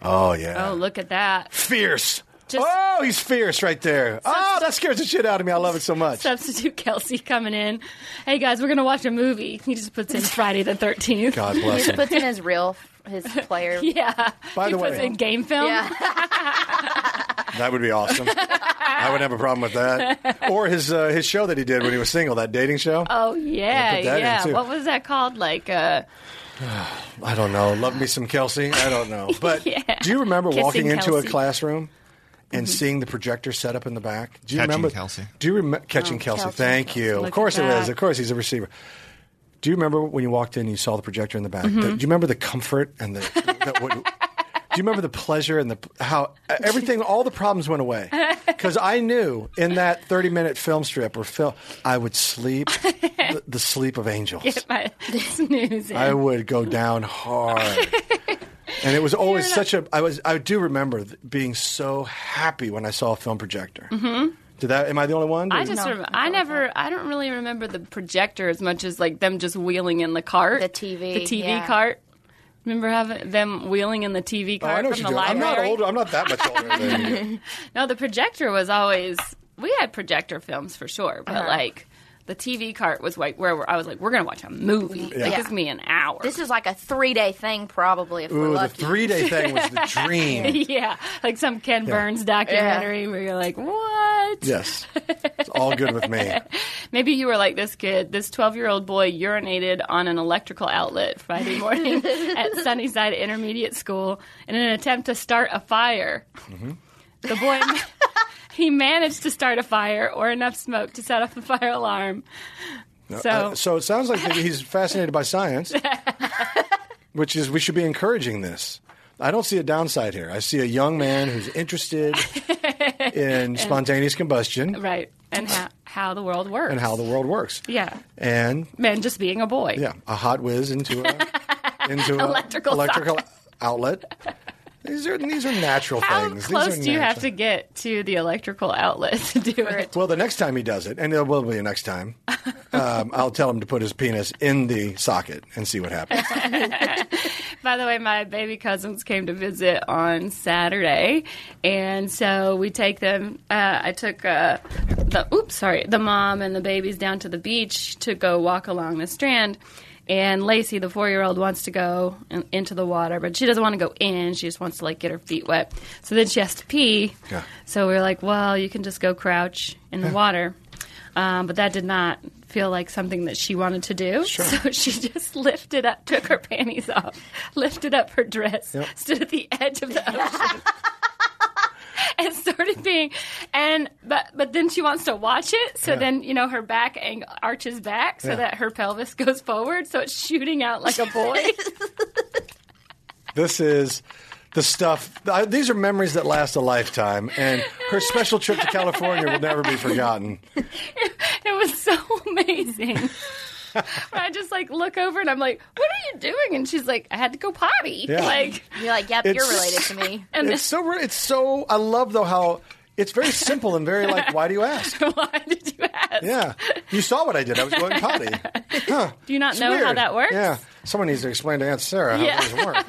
oh yeah. Oh, look at that. fierce. Just- oh, he's fierce right there. Oh, that scares the shit out of me. I love it so much. Substitute Kelce coming in. Hey, guys, we're going to watch a movie. He just puts in [LAUGHS] Friday the 13th. God bless him. He just puts in his real, his [LAUGHS] player. Yeah. By he the puts way- in game film. Yeah. [LAUGHS] That would be awesome. I wouldn't have a problem with that. [LAUGHS] Or his uh, his show that he did when he was single, that dating show. Oh, yeah. that Yeah. What was that called? Like, uh, [SIGHS] I don't know. Love me some Kelce. I don't know. But Yeah. do you remember Kissing walking into Kelce. a classroom and seeing the projector set up in the back? Do you Catching remember Kelce. Do you remember catching Kelce? Kelce. Thank you. Look of course at it Of course he's a receiver. Do you remember when you walked in and you saw the projector in the back? Mm-hmm. The- do you remember the comfort and the, the what, Do you remember the pleasure and the how everything all the problems went away? [LAUGHS] Cuz I knew in that 30-minute film strip or film I would sleep [LAUGHS] the, the sleep of angels. get my [LAUGHS] snooze in. I would go down hard. And it was always such a. I was. I do remember being so happy when I saw a film projector. Mm-hmm. Did that? Am I the only one? I just No, rem- I I never I don't really remember the projector as much as like them just wheeling in the cart. The TV, The TV yeah. cart. Remember having them wheeling in the TV Oh, cart I know what from you're the doing. I'm not library? older. I'm not that much older than you. [LAUGHS] No, the projector was always we had projector films for sure, but Uh-huh. like the TV cart was like where I was like, we're gonna watch a movie. Like, Yeah. gives me an hour. This is like a three day thing, probably, if we're Ooh, the three day thing was the [LAUGHS] dream. yeah, like some Ken Burns documentary where you're like, what? Yes, it's all good with me. [LAUGHS] Maybe you were like this kid. This 12 year old boy urinated on an electrical outlet Friday [LAUGHS] morning at Sunnyside Intermediate School in an attempt to start a fire. Mm-hmm. The boy. He managed to start a fire or enough smoke to set off the fire alarm. So, Uh, so it sounds like he's fascinated by science, [LAUGHS] which is we should be encouraging this. I don't see a downside here. I see a young man who's interested [LAUGHS] in spontaneous combustion right, and how, how the world works. and how the world works. Yeah. And Man, just being a boy. yeah, a hot whiz into a [LAUGHS] into Electrical electrical outlet. These are these are natural How things. These close do you have to get to the electrical outlet to do it? Well, the next time he does it, and it will be the next time, um, I'll tell him to put his penis in the socket and see what happens. [LAUGHS] By the way, my baby cousins came to visit on Saturday, and so we take them. Uh, I took uh, the oops, sorry, the mom and the babies down to the beach to go walk along the strand. And Lacey, the four-year-old, wants to go in, into the water, but she doesn't want to go in. She just wants to like get her feet wet. So then she has to pee. Yeah. So we are like, well, you can just go crouch in the water. Um, but that did not feel like something that she wanted to do. Sure. [LAUGHS] So she just lifted up, took her panties off, [LAUGHS] lifted up her dress, Yep. stood at the edge of the [LAUGHS] ocean. [LAUGHS] And started being, and but but then she wants to watch it. So Yeah. then you know her back ang- arches back so Yeah. that her pelvis [LAUGHS] goes forward, so it's shooting out like a boy. [LAUGHS] This is the stuff. These are memories that last a lifetime, and her special trip to California will never be forgotten. It was so amazing. I just like look over and I'm like, "What are you doing?" And she's like, "I had to go potty." Yeah. [LAUGHS] Like, You're like, yep, It's- you're related to me. [LAUGHS] and It's so. It's so. I love though how it's very simple and very like. Why do you ask? [LAUGHS] why did you ask? Yeah, you saw what I did. I was going potty. Huh. Do you not It's know how that works? Yeah, someone needs to explain to Aunt Sarah how Yeah. things work.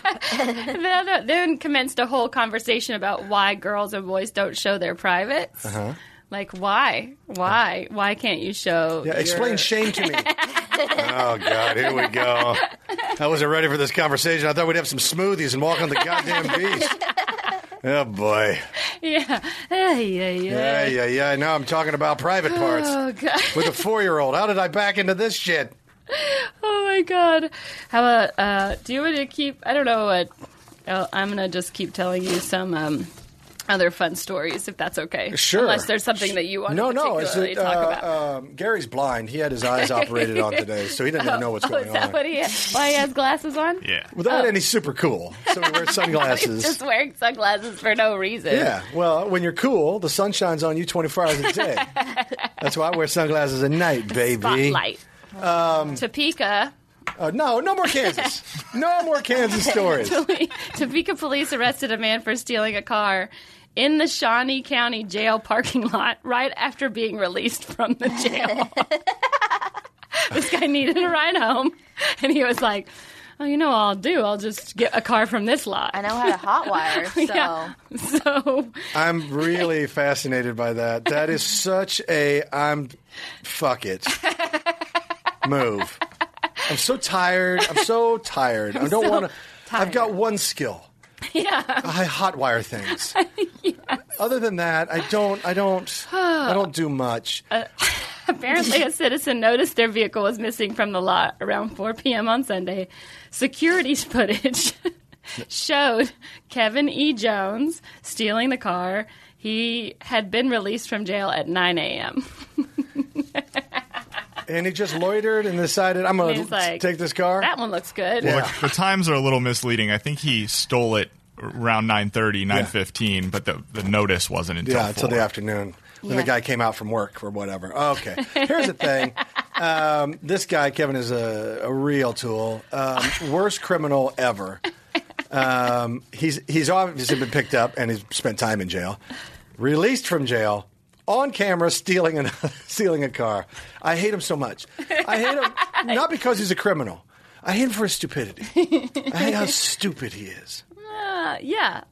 then, then commenced a whole conversation about why girls and boys don't show their privates. Uh-huh. Like why? Why? Why can't you show? Yeah, explain shame to me. Oh God, here we go. I wasn't ready for this conversation. I thought we'd have some smoothies and walk on the goddamn beach. Oh boy. Yeah. Yeah, yeah, Yeah, yeah, yeah. Now I'm talking about private parts Oh god. with a four-year-old. How did I back into this shit? Oh my god. How about uh do you want to keep I don't know what oh, I'm going to just keep telling you some um other fun stories if that's okay. Sure. Unless there's something that you want No, to no. It's particularly that, talk uh, about. um, Gary's blind. He had his eyes operated on today, so he doesn't even know what's oh, going is that on. what he why he has glasses on? Yeah. Without that and he's super cool, so he wears [LAUGHS] He's sunglasses. just wearing sunglasses for no reason. Yeah, well, when you're cool, the sun shines on you 24 hours a day. [LAUGHS] That's why I wear sunglasses at night, baby. Spotlight. Um, Topeka, Uh, no, no more Kansas. No more Kansas [LAUGHS] stories. Topeka police arrested a man for stealing a car in the Shawnee County jail parking lot right after being released from the jail. [LAUGHS] this guy needed a ride home, and he was like, "Oh, you know what I'll do? I'll just get a car from this lot." I know how to hotwire, [LAUGHS] so Yeah. So I'm really fascinated by that. That is such a I'm fuck it [LAUGHS] move. I'm so tired. I'm so tired. I don't so want to. I've got one skill. [LAUGHS] yeah, I hotwire things. [LAUGHS] Other than that, I don't. I don't. I don't do much. [SIGHS] Uh, [LAUGHS] apparently, a citizen noticed their vehicle was missing from the lot around 4 p.m. on Sunday. Security footage showed Kevin E. Jones stealing the car. He had been released from jail at 9 a.m. And he just loitered and decided I'm going to like, take this car. That one looks good. Yeah. The times are a little misleading. I think he stole it around 9:30, 9:15, but the the notice wasn't until Yeah, until the afternoon when Yeah. the guy came out from work or whatever. Okay, here's the thing. Um, this guy, Kevin, is a, a real tool. Um, worst criminal ever. Um, he's he's obviously been picked up and he's spent time in jail. Released from jail. On camera, stealing a [LAUGHS] stealing a car. I hate him so much. I hate him [LAUGHS] not because he's a criminal. I hate him for his stupidity. I hate how [LAUGHS] stupid he is, Uh, yeah.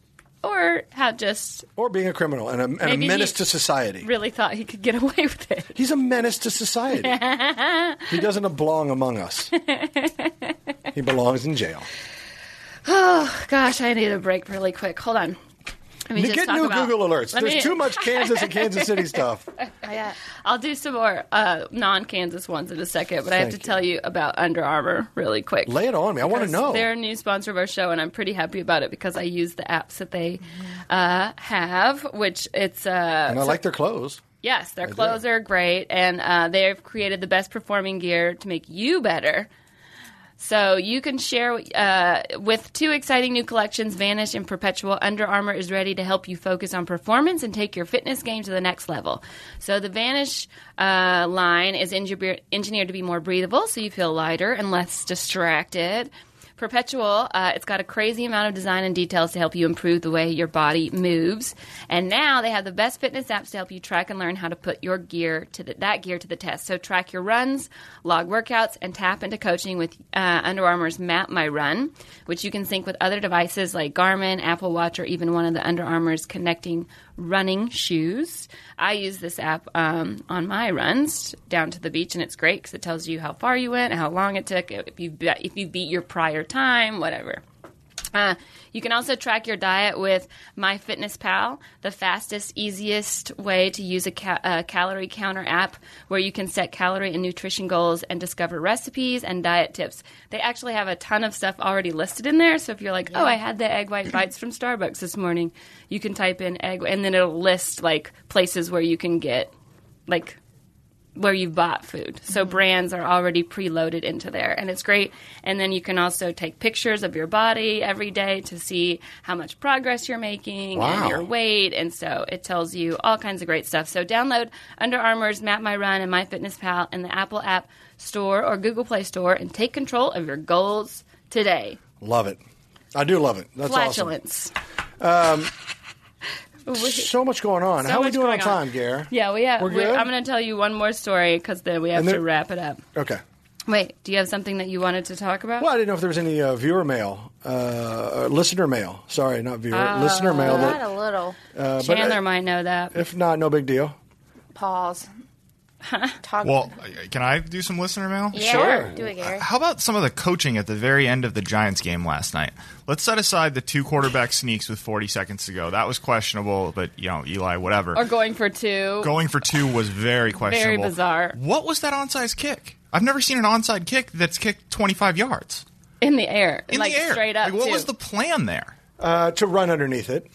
Or how just or being a criminal and a, and a menace to society. really thought he could get away with it. He's a menace to society. he doesn't belong among us. he belongs in jail. [SIGHS] Oh gosh, I need a break really quick. Hold on. Let me Get new about- Google alerts. Let There's me- too much Kansas and Kansas City [LAUGHS] stuff. Yeah, I'll do some more uh, non-Kansas ones in a second, but I have to you. tell you about Under Armour really quick. Lay it on me. I want to know. They're a new sponsor of our show, and I'm pretty happy about it because I use the apps that they uh, have, which it's uh, and I like their clothes. yes, their do. clothes are great, and uh, they've created the best performing gear to make you better. So you can share uh, with two exciting new collections, Vanish and Perpetual. Under Armour is ready to help you focus on performance and take your fitness game to the next level. So the Vanish uh, line is engineered to be more breathable, so you feel lighter and less distracted. Perpetual, uh, it's got a crazy amount of design and details to help you improve the way your body moves. And now they have the best fitness apps to help you track and learn how to put your gear to the, that gear to the test. So track your runs, log workouts, and tap into coaching with uh, Under Armour's Map My Run, which you can sync with other devices like Garmin, Apple Watch, or even one of the Under Armour's connecting running shoes. I use this app um, on my runs down to the beach, and it's great because it tells you how far you went, how long it took, if you if you beat your prior time, whatever. Uh, you can also track your diet with MyFitnessPal, the fastest, easiest way to use a, ca- a calorie counter app where you can set calorie and nutrition goals and discover recipes and diet tips. They actually have a ton of stuff already listed in there. So if you're like, oh, I had the egg white bites from Starbucks this morning, you can type in egg, and then it'll list like places where you can get like where you've bought food. So mm-hmm. brands are already preloaded into there, and it's great. And then you can also take pictures of your body every day to see how much progress you're making Wow. and your weight. And so it tells you all kinds of great stuff. So download Under Armour's Map My Run and MyFitnessPal in the Apple App Store or Google Play Store and take control of your goals today. Love it. I do love it. That's awesome. Flatulence. Um, So much going on. So How are we doing on time, Gare? Yeah, we have. We're we- good? I'm going to tell you one more story because then we have And there- to wrap it up. Okay. Wait, do you have something that you wanted to talk about? Well, I didn't know if there was any uh, viewer mail, uh, listener mail. Sorry, not viewer, Uh, listener mail. Not That, a little. uh, but, Chandler uh, might know that. if not, no big deal. Pause. Talk. Well, can I do some listener mail? yeah, sure. Do it, Gary. How about some of the coaching at the very end of the Giants game last night? Let's set aside the two quarterback sneaks with 40 seconds to go. That was questionable, but you know, Eli, whatever. or going for two. Going for two was very questionable. Very bizarre. What was that onside kick? I've never seen an onside kick that's kicked 25 yards in the air, in like the air. straight up. Like, what too. was the plan there? Uh, to run underneath it.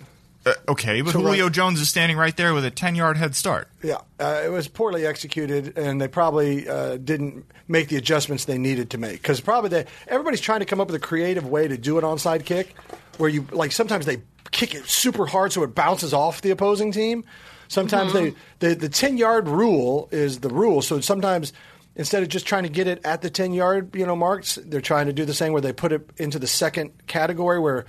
Uh, okay, but Julio right- Jones is standing right there with a 10 yard head start. Yeah, uh, it was poorly executed, and they probably uh, didn't make the adjustments they needed to make. Because probably they, everybody's trying to come up with a creative way to do an onside kick, where you like sometimes they kick it super hard so it bounces off the opposing team. Sometimes they the the ten yard rule is the rule. So sometimes instead of just trying to get it at the ten yard you know marks, they're trying to do the same where they put it into the second category where.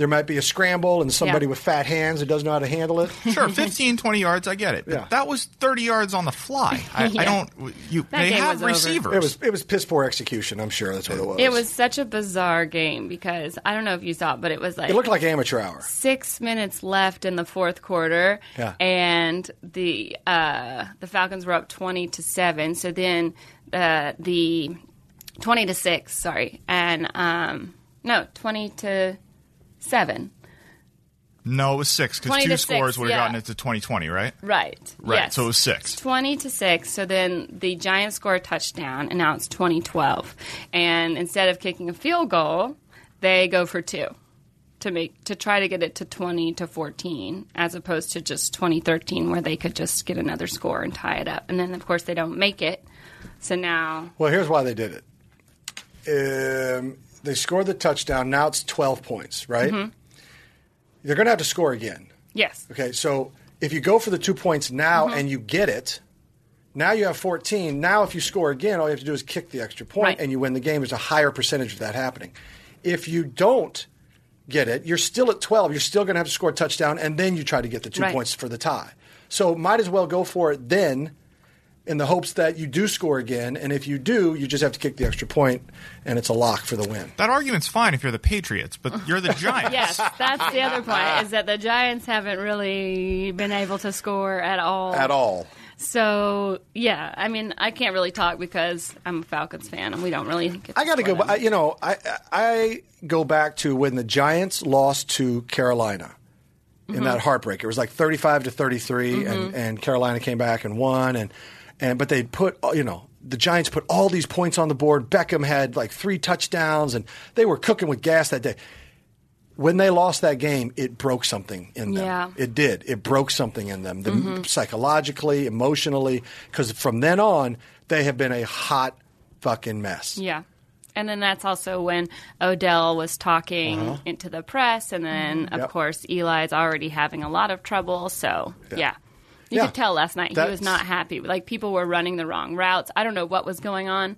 There might be a scramble and somebody Yeah. with fat hands that doesn't know how to handle it. [LAUGHS] Sure, 15, 20 yards, I get it. But Yeah. that was 30 yards on the fly. [LAUGHS] I, Yeah. I don't. You, That they have was over. receivers. It was it was piss poor execution. I'm sure that's what it was. It was such a bizarre game because I don't know if you saw it, but it was like It looked like amateur hour. six minutes left in the fourth quarter, Yeah. and the uh, the Falcons were up twenty to seven. So then uh, the twenty to six, sorry, and um, no twenty to seven. no, it was six because 20 two to scores would have yeah. gotten it to 2020, right? Right. Right. Yes. So it was six. 20 to 6. So then the Giants score a touchdown, and now it's 2012. And instead of kicking a field goal, they go for two to make to try to get it to 20 to 14 as opposed to just 2013 where they could just get another score and tie it up. And then of course they don't make it. So now Well, here's why they did it. Um, they scored the touchdown. Now it's 12 points, right? Mm-hmm. They're going to have to score again. yes. Okay, so if you go for the two points now Mm-hmm. and you get it, now you have 14. Now, if you score again, all you have to do is kick the extra point Right. and you win the game. There's a higher percentage of that happening. If you don't get it, you're still at 12. You're still going to have to score a touchdown, and then you try to get the two Right. points for the tie. So might as well go for it then in the hopes that you do score again. And if you do, you just have to kick the extra point, and it's a lock for the win. That argument's fine if you're the Patriots, but you're the [LAUGHS] Giants. Yes, that's the other point is that the Giants haven't really been able to score at all. At all. So, yeah, I mean, I can't really talk because I'm a Falcons fan and we don't really get I got to go. score I, you know, I I go back to when the Giants lost to Carolina in Mm-hmm. that heartbreak. It was like thirty-five to 33 and, and Carolina came back and won. And and but they put you know the Giants put all these points on the board. Beckham had like three touchdowns, and they were cooking with gas that day. When they lost that game, it broke something in them. Yeah. It did. It broke something in them, the, psychologically, emotionally. Because from then on, they have been a hot fucking mess. Yeah. And then that's also when Odell was talking Uh-huh. into the press. And then, of Yep. course, Eli's already having a lot of trouble. So, yeah. You Yeah. could tell last night he was not happy. Like, people were running the wrong routes. I don't know what was going on.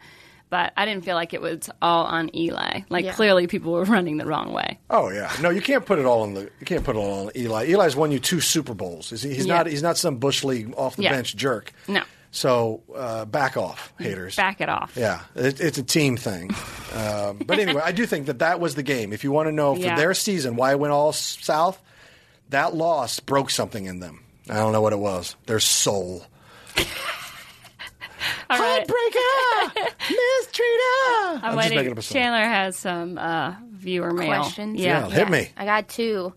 but I didn't feel like it was all on Eli. Like Yeah. clearly people were [LAUGHS] running the wrong way. Oh yeah, no, you can't put it all on the. You can't put it all on Eli. Eli's won you two Super Bowls. He's, he's Yeah. not. He's not some bush league off the Yeah. bench jerk. No. So uh, back off, haters. Back it off. Yeah, it, it's a team thing. [LAUGHS] um, but anyway, I do think that that was the game. If you want to know for Yeah. their season why it went all south, that loss broke something in them. I don't know what it was. Their soul. All right. Heartbreaker, [LAUGHS] mistreater. I'm, just waiting. making up a song. Chandler has some uh, viewer mail. Questions? Yeah. Yeah, hit me. I got two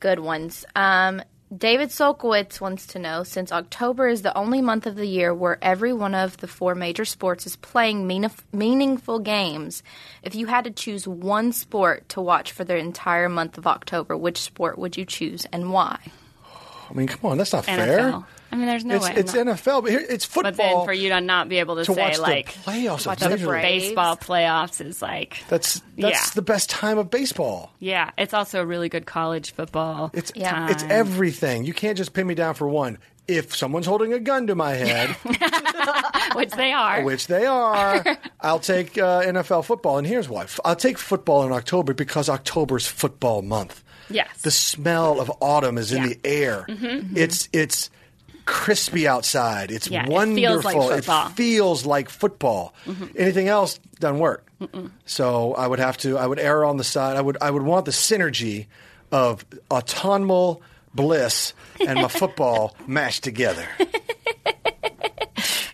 good ones. Um, David Solkowitz wants to know since October is the only month of the year where every one of the four major sports is playing mean- meaningful games, if you had to choose one sport to watch for the entire month of October, which sport would you choose and why? I mean, come on, that's not NFL. fair. I mean, there's no it's way. It's not- NFL, but here it's football. but then for you to not be able to, to say like the playoffs, Watch of the baseball playoffs is like That's that's Yeah. the best time of baseball. yeah, it's also a really good college football. It's Yeah. it's everything. You can't just pin me down for one. If someone's holding a gun to my head, [LAUGHS] which they are. which they are, [LAUGHS] I'll take uh, NFL football. And here's why: I'll take football in October because October's football month. Yes. The smell of autumn is in the air. It's it's crispy outside. It's Yeah, it wonderful. feels like football. It feels like football. Anything else doesn't work. So I would have to. I would err on the side. I would. I would want the synergy of autumnal bliss and my [LAUGHS] football mashed together. [LAUGHS]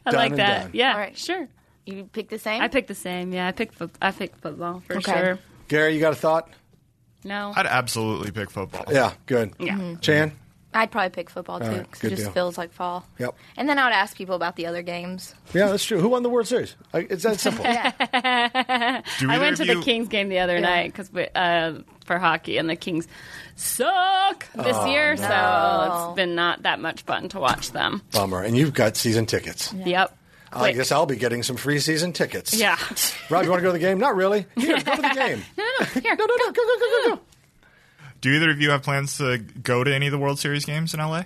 I done like that. done. Yeah, All right. sure. You pick the same? I picked the same. Yeah, I picked fo- I picked football for Okay. sure. Gary, you got a thought? No. I'd absolutely pick football. Yeah, good. Yeah. Mm-hmm. Chan. I'd probably pick football too right, because good it just deal. feels like fall. Yep. And then I would ask people about the other games. Yeah, that's true. Who won the World Series? I- It's that simple. [LAUGHS] [LAUGHS] Do I went to you, the Kings game the other night 'cause night because uh, for hockey, and the Kings suck this Oh, year. So it's been not that much fun to watch them. Bummer. And you've got season tickets. Yep. I Quick. guess I'll be getting some free season tickets. Yeah. Rob, you want to go to the game? Not really. Here, go to the [LAUGHS] game. no, no, here. No, no, no. Go, go, go, go, go. Do either of you have plans to go to any of the World Series games in LA?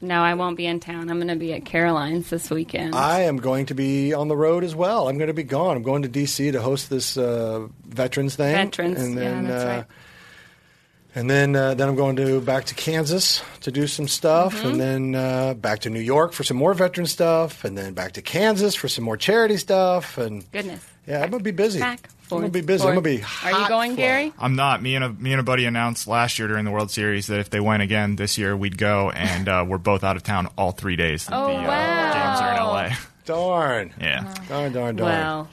No, I won't be in town. I'm going to be at Caroline's this weekend. I am going to be on the road as well. I'm going to be gone. I'm going to D.C. to host this uh, veterans thing. Veterans, and yeah, then, that's uh, right. And then, uh, then I'm going to back to Kansas to do some stuff, Mm-hmm. and then uh, back to New York for some more veteran stuff, and then back to Kansas for some more charity stuff. And Goodness. yeah, I'm gonna be busy. Back, I'm gonna be busy. I'm gonna be. forth. Are you going, full. Gary? I'm not. Me and a me and a buddy announced last year during the World Series that if they went again this year, we'd go, and uh, we're both out of town all three days. that Oh, the uh, wow. games are in LA. Darn. Yeah. Darn, darn, darn. Well,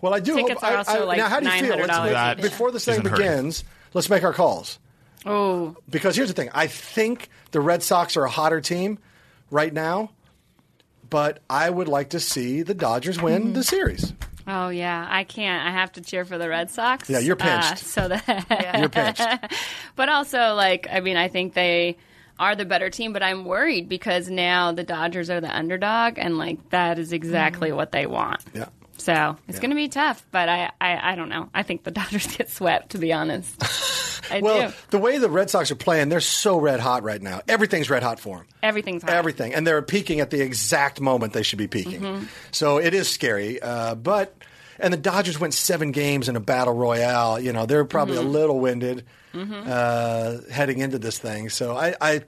Well, I do Tickets hope. are I- also I- like now, how do you feel? Let's- That before this thing isn't hurting. begins, let's make our calls. oh, Because here's the thing: I think the Red Sox are a hotter team right now, but I would like to see the Dodgers win Mm-hmm. the series. Oh yeah. I can't. I have to cheer for the Red Sox. Yeah, you're pinched. Uh, so that, You're pinched. [LAUGHS] but also like, I mean, I think they are the better team, but I'm worried because now the Dodgers are the underdog, and like that is exactly Mm-hmm. what they want. Yeah. So it's Yeah. going to be tough, but I, I, I don't know. I think the [LAUGHS] Dodgers get swept, to be honest. [LAUGHS] I Well, do. the way the Red Sox are playing, they're so red hot right now. Everything's red hot for them. Everything's hot. Everything, and they're peaking at the exact moment they should be peaking. Mm-hmm. So it is scary. Uh, but and the Dodgers went seven games in a battle royale. You know they're probably Mm-hmm. a little winded uh, heading into this thing. So I, I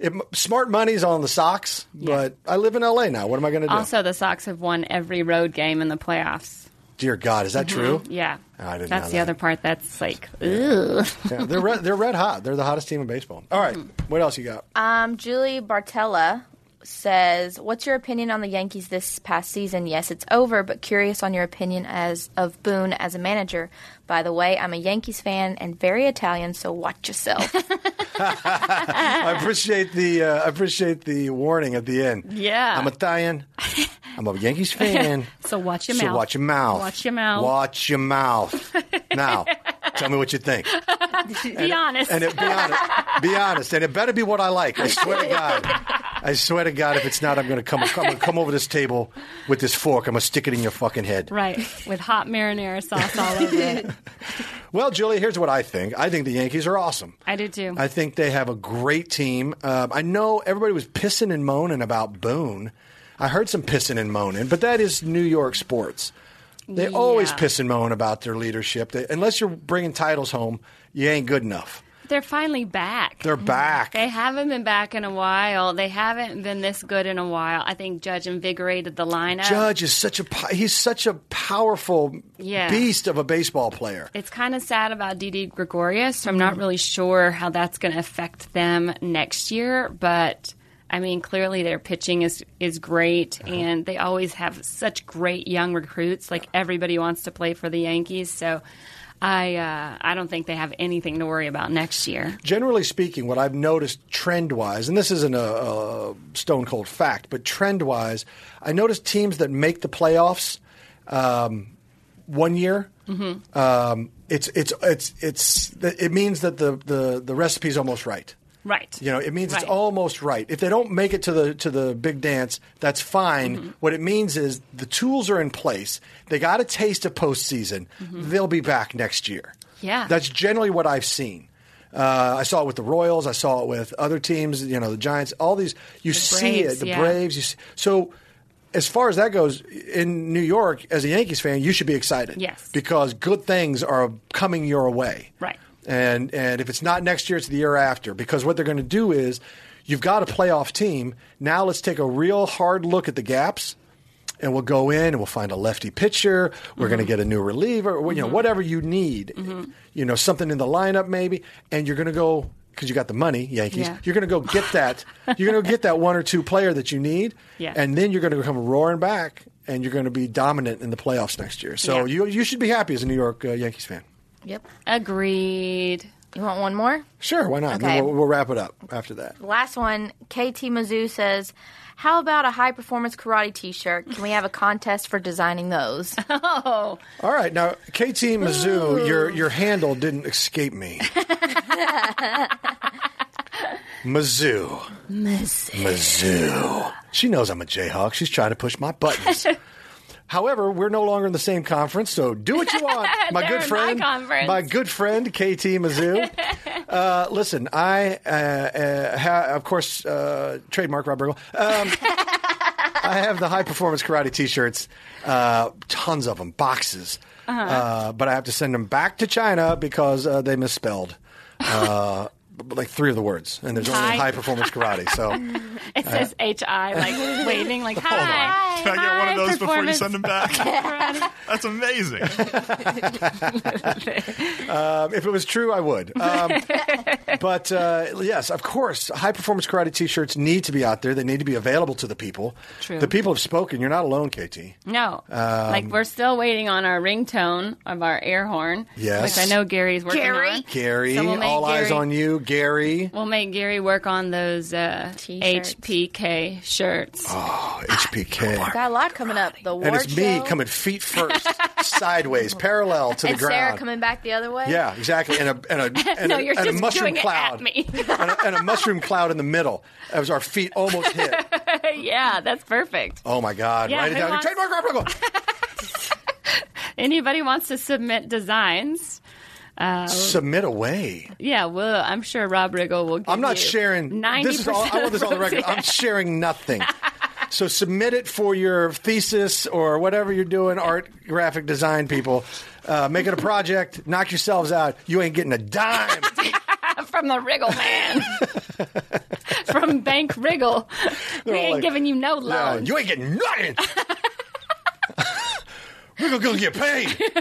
it, smart money's on the Sox, but I live in L.A. now. What am I going to do? Also, the Sox have won every road game in the playoffs. Dear God, is that true? Yeah. I didn't That's know the that. other part that's like, ugh. Yeah, they're red, they're red hot. They're the hottest team in baseball. All right, what else you got? Um, Julie Bartella says, "What's your opinion on the Yankees this past season? Yes, it's over, but curious on your opinion as of Boone as a manager. By the way, I'm a Yankees fan and very Italian, so watch yourself." [LAUGHS] [LAUGHS] I appreciate the uh, I appreciate the warning at the end. Yeah. I'm Italian. I'm a Yankees [LAUGHS] fan. So watch your so mouth. So watch your mouth. Watch your mouth. Watch your mouth. now, tell me what you think. [LAUGHS] Be honest. And it, be honest. Be honest. And it better be what I like. I swear to God. I swear to God, if it's not, I'm going to come. To come over this table with this fork. I'm going to stick it in your fucking head. right. With hot marinara sauce all over it. [LAUGHS] Well, Julie, here's what I think. I think the Yankees are awesome. I do too. I think they have a great team. Um, I know everybody was pissing and moaning about Boone. I heard some pissing and moaning, but that is New York sports. They always piss and moan about their leadership. They, unless you're bringing titles home, you ain't good enough. They're finally back. They're mm-hmm. back. They haven't been back in a while. They haven't been this good in a while. I think Judge invigorated the lineup. Judge is such a he's such a powerful Yeah. beast of a baseball player. It's kind of sad about Didi Gregorius, so I'm not really sure how that's going to affect them next year. But I mean, clearly their pitching is is great, Uh-huh. and they always have such great young recruits. Like everybody wants to play for the Yankees, so I uh, I don't think they have anything to worry about next year. Generally speaking, what I've noticed trend wise, and this isn't a, a stone cold fact, but trend wise, I noticed teams that make the playoffs um, one year. Um, it's it's it's it's it means that the the the recipe's almost right. Right. You know, it means it's almost right. If they don't make it to the to the big dance, that's fine. Mm-hmm. What it means is the tools are in place. They got a taste of postseason. They'll be back next year. Mm-hmm. Yeah. that's generally what I've seen. Uh, I saw it with the Royals. I saw it with other teams. You know, the Giants. All these you see Braves, it. The yeah. Braves. You see, so. As far as that goes, in New York, as a Yankees fan, you should be excited. Yes. Because good things are coming your way. Right. And and if it's not next year, it's the year after. Because what they're going to do is, you've got a playoff team. Now let's take a real hard look at the gaps, and we'll go in and we'll find a lefty pitcher. We're going to mm-hmm. get a new reliever. You know, mm-hmm. whatever you need. Mm-hmm. You know, something in the lineup maybe, and you're going to go because you got the money, Yankees. Yeah. You're going to go get that. [LAUGHS] you're going to get that one or two player that you need, Yeah. and then you're going to come roaring back. And you're going to be dominant in the playoffs next year. So Yeah. you you should be happy as a New York uh, Yankees fan. Yep. Agreed. You want one more? Sure, why not? Okay. Then we'll, we'll wrap it up after that. Last one, KT Mizzou says, How about a high performance karate t shirt? Can we have a contest for designing those? [LAUGHS] Oh, All right, now KT Mizzou, your your handle didn't escape me. [LAUGHS] Mizzou. Mizzou. She knows I'm a Jayhawk. She's trying to push my buttons. [LAUGHS] However, we're no longer in the same conference, so do what you want, [LAUGHS] my good friend. my my good friend, KT Mizzou. [LAUGHS] uh, listen, I, uh, uh, ha- of course, uh, trademark Rob. Um, I have the high performance karate T-shirts, uh, tons of them, boxes. Uh-huh. uh but I have to send them back to China because uh, they misspelled uh, like three of the words, and there's only High- high performance karate. So [LAUGHS] it says HI, like [LAUGHS] waving, like hi. Can I get one of those before you send them back? [LAUGHS] That's amazing. um, if it was true, I would. Um, but uh, yes, of course, high performance karate T-shirts need to be out there. They need to be available to the people. True. The people have spoken. You're not alone, KT. No, Um, like we're still waiting on our ringtone of our air horn. Yes. which I know Gary's working Gary? on. Gary, So we'll make all eyes on you, Gary. We'll make Gary work on those uh, T-shirts. HPK shirts. Oh, HPK. [LAUGHS] Got a lot coming up. The award And it's me coming feet [LAUGHS] first, sideways, parallel to and the ground. Sarah coming back the other way. Yeah, exactly. And a and a [LAUGHS] and, No, a, you're and a mushroom doing it cloud. at me. and, a, and a mushroom cloud in the middle as our feet almost hit. yeah, that's perfect. Oh my God! Yeah, Write it down. wants- Trademark Rob Anybody wants to submit designs? Submit away. Yeah, well, I'm sure Rob Riggle will. Give I'm not sharing. 90% This is all. I want this on the record. I'm sharing nothing. [LAUGHS] So submit it for your thesis or whatever you're doing, art, graphic design people. Uh, make it a project. Knock yourselves out. You ain't getting a dime. [LAUGHS] from the Riggle man. [LAUGHS] from Bank Riggle. we ain't like, giving you no Yeah, loans. you ain't getting nothing. We're gonna go get paid. [LAUGHS]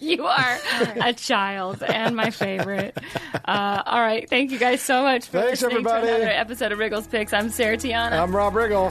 You are a child and my favorite. Uh, all right. Thank you guys so much for Thanks, listening everybody. to another episode of Riggle's Picks. I'm Sarah Tiana. I'm Rob Riggle.